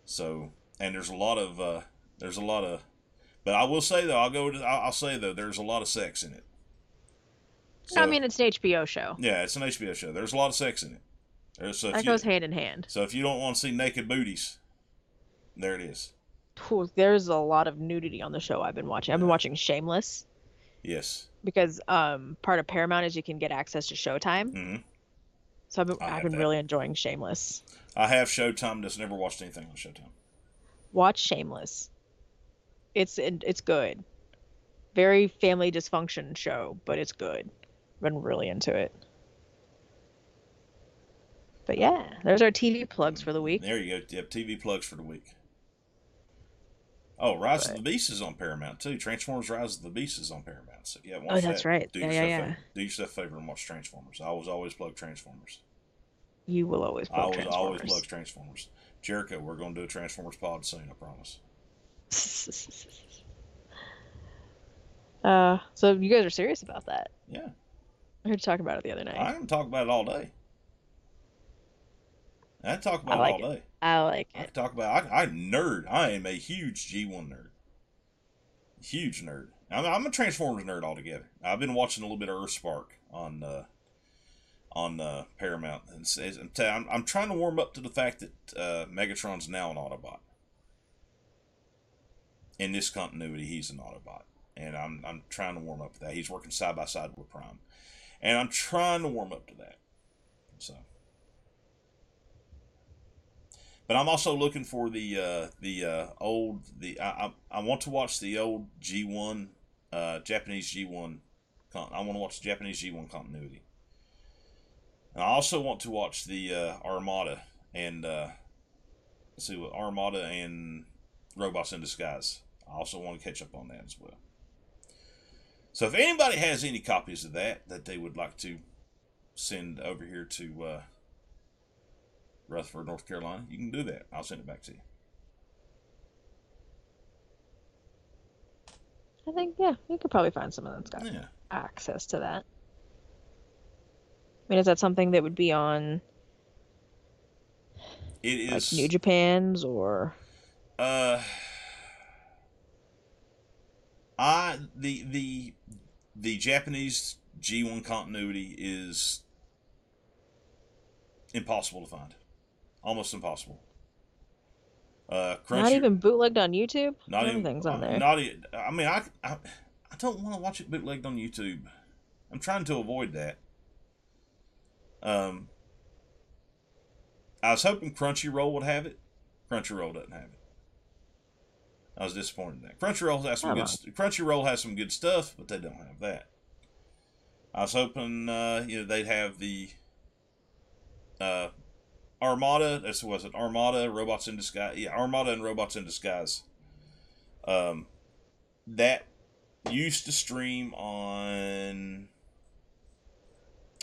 So, and there's a lot of uh, there's a lot of, but I will say though, I'll go. To, I'll, I'll say though, there's a lot of sex in it. I mean, it's an HBO show. yeah, it's an HBO show. There's a lot of sex in it. There's, so That you, goes hand in hand. so if you don't want to see naked booties, there it is. Phew, There's a lot of nudity on the show I've been watching. I've been watching Shameless Yes. because um part of Paramount is you can get access to Showtime. hmm So I've been, I've been really enjoying Shameless. I have Showtime. Just never watched anything on Showtime. Watch Shameless. It's it's good. Very family dysfunction show, but it's good. Been really into it. But yeah, there's our TV plugs for the week. There you go. Yep, TV plugs for the week. Oh, Rise of the Beast is on Paramount too. Transformers: Rise of the Beast is on Paramount. So yeah, Oh, that's right. Do Yeah, yourself yeah, yeah. do yourself a favor and watch Transformers. I always always plug Transformers. You will always I plug always always Transformers. plug Transformers. Jericho, we're going to do a Transformers pod soon. I promise. uh, so you guys are serious about that? Yeah, I heard you talk about it the other night. I can talk about it all day. I talk about I like it all day. I like it. can talk about. I, I nerd. I am a huge G1 nerd. Huge nerd. I'm, I'm a Transformers nerd altogether. I've been watching a little bit of Earthspark on uh, on uh, Paramount, and it's- I'm, t- I'm, I'm trying to warm up to the fact that uh, Megatron's now an Autobot. In this continuity, he's an Autobot, and I'm I'm trying to warm up to that. He's working side by side with Prime, and I'm trying to warm up to that. So. But I'm also looking for the uh, the uh, old the I, I I want to watch the old G1 uh, Japanese G1. Con- I want to watch the Japanese G1 continuity. And I also want to watch the uh, Armada and uh, let's see what Armada and Robots in Disguise. I also want to catch up on that as well. So if anybody has any copies of that that they would like to send over here to uh, Rutherford, North Carolina, you can do that. I'll send it back to you. I think yeah, you could probably find someone that's got Yeah. access to that. I mean, is that something that would be on It like is New Japan's or Uh, I the the the Japanese G one continuity is impossible to find, almost impossible. Uh, Crunchy, not even bootlegged on YouTube? not even Everything's on there. Not e- I mean, I I, I don't want to watch it bootlegged on YouTube. I'm trying to avoid that. Um, I was hoping Crunchyroll would have it. Crunchyroll doesn't have it. I was disappointed in that. Crunchyroll has some Come good. on. Crunchyroll has some good stuff, but they don't have that. I was hoping, uh, you know, they'd have the uh, Armada. That's what was it. Armada, Robots in Disguise. Yeah, Armada and Robots in Disguise. Um, that used to stream on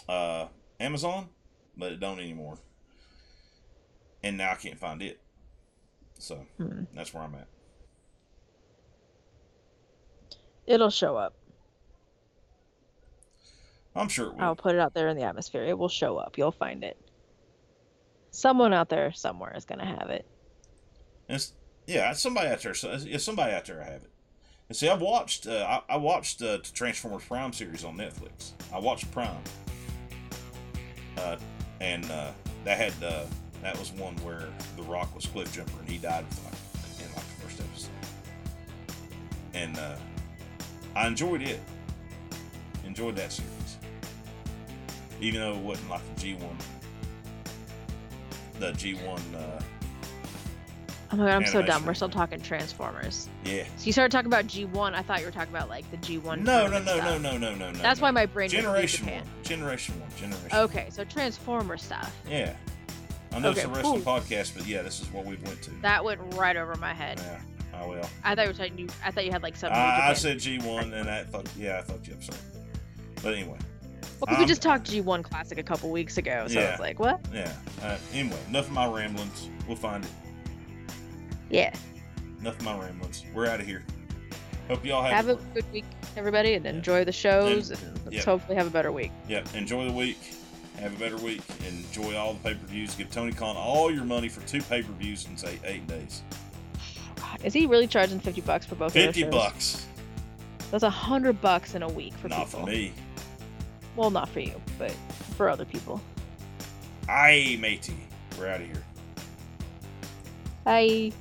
uh, Amazon, but it don't anymore. And now I can't find it. So Hmm. that's where I'm at. It'll show up. I'm sure it will. I'll put it out there in the atmosphere. It will show up. You'll find it. Someone out there somewhere is gonna have it. It's, yeah, somebody out there. Yeah, somebody out there. Have it. And see, I've watched. Uh, I, I watched uh, the Transformers Prime series on Netflix. I watched Prime, uh, and uh, that had uh, that was one where The Rock was Cliffjumper and he died like, in like the first episode. And uh, I enjoyed it. Enjoyed that series, even though it wasn't like the G one. The G one. Uh, Oh my god, I'm so dumb. We're still talking Transformers. yeah. So you started talking about G1. I thought you were talking about like the G1. No, no, no, no, no, no, no, no. That's no. why my brain Generation one. Generation one. Generation. Okay, so Transformer stuff. Yeah. I know it's a wrestling cool. podcast, but yeah, this is what we went to. That went right over my head. Yeah. Oh well. I thought you were talking. You, I thought you had like some. New I, I said G one, and that fucked. Yeah, I fucked you up. Sorry. But anyway, Well, because we just talked to G1 Classic a couple weeks ago, so Yeah. it's like, what? Yeah. Uh, anyway, enough of my ramblings. We'll find it. Yeah. Enough of my ramblings. We're out of here. Hope y'all have, Have a good week, everybody, and enjoy the shows, and let's yeah. hopefully have a better week. yeah. Enjoy the week. Have a better week. Enjoy all the pay per views. Give Tony Khan all your money for two pay per views in say eight days. God, is he really charging 50 bucks for both of those Fifty bucks. That's a hundred bucks in a week for Not people. for me. Well, not for you, but for other people. Aye, matey. We're out of here. Bye.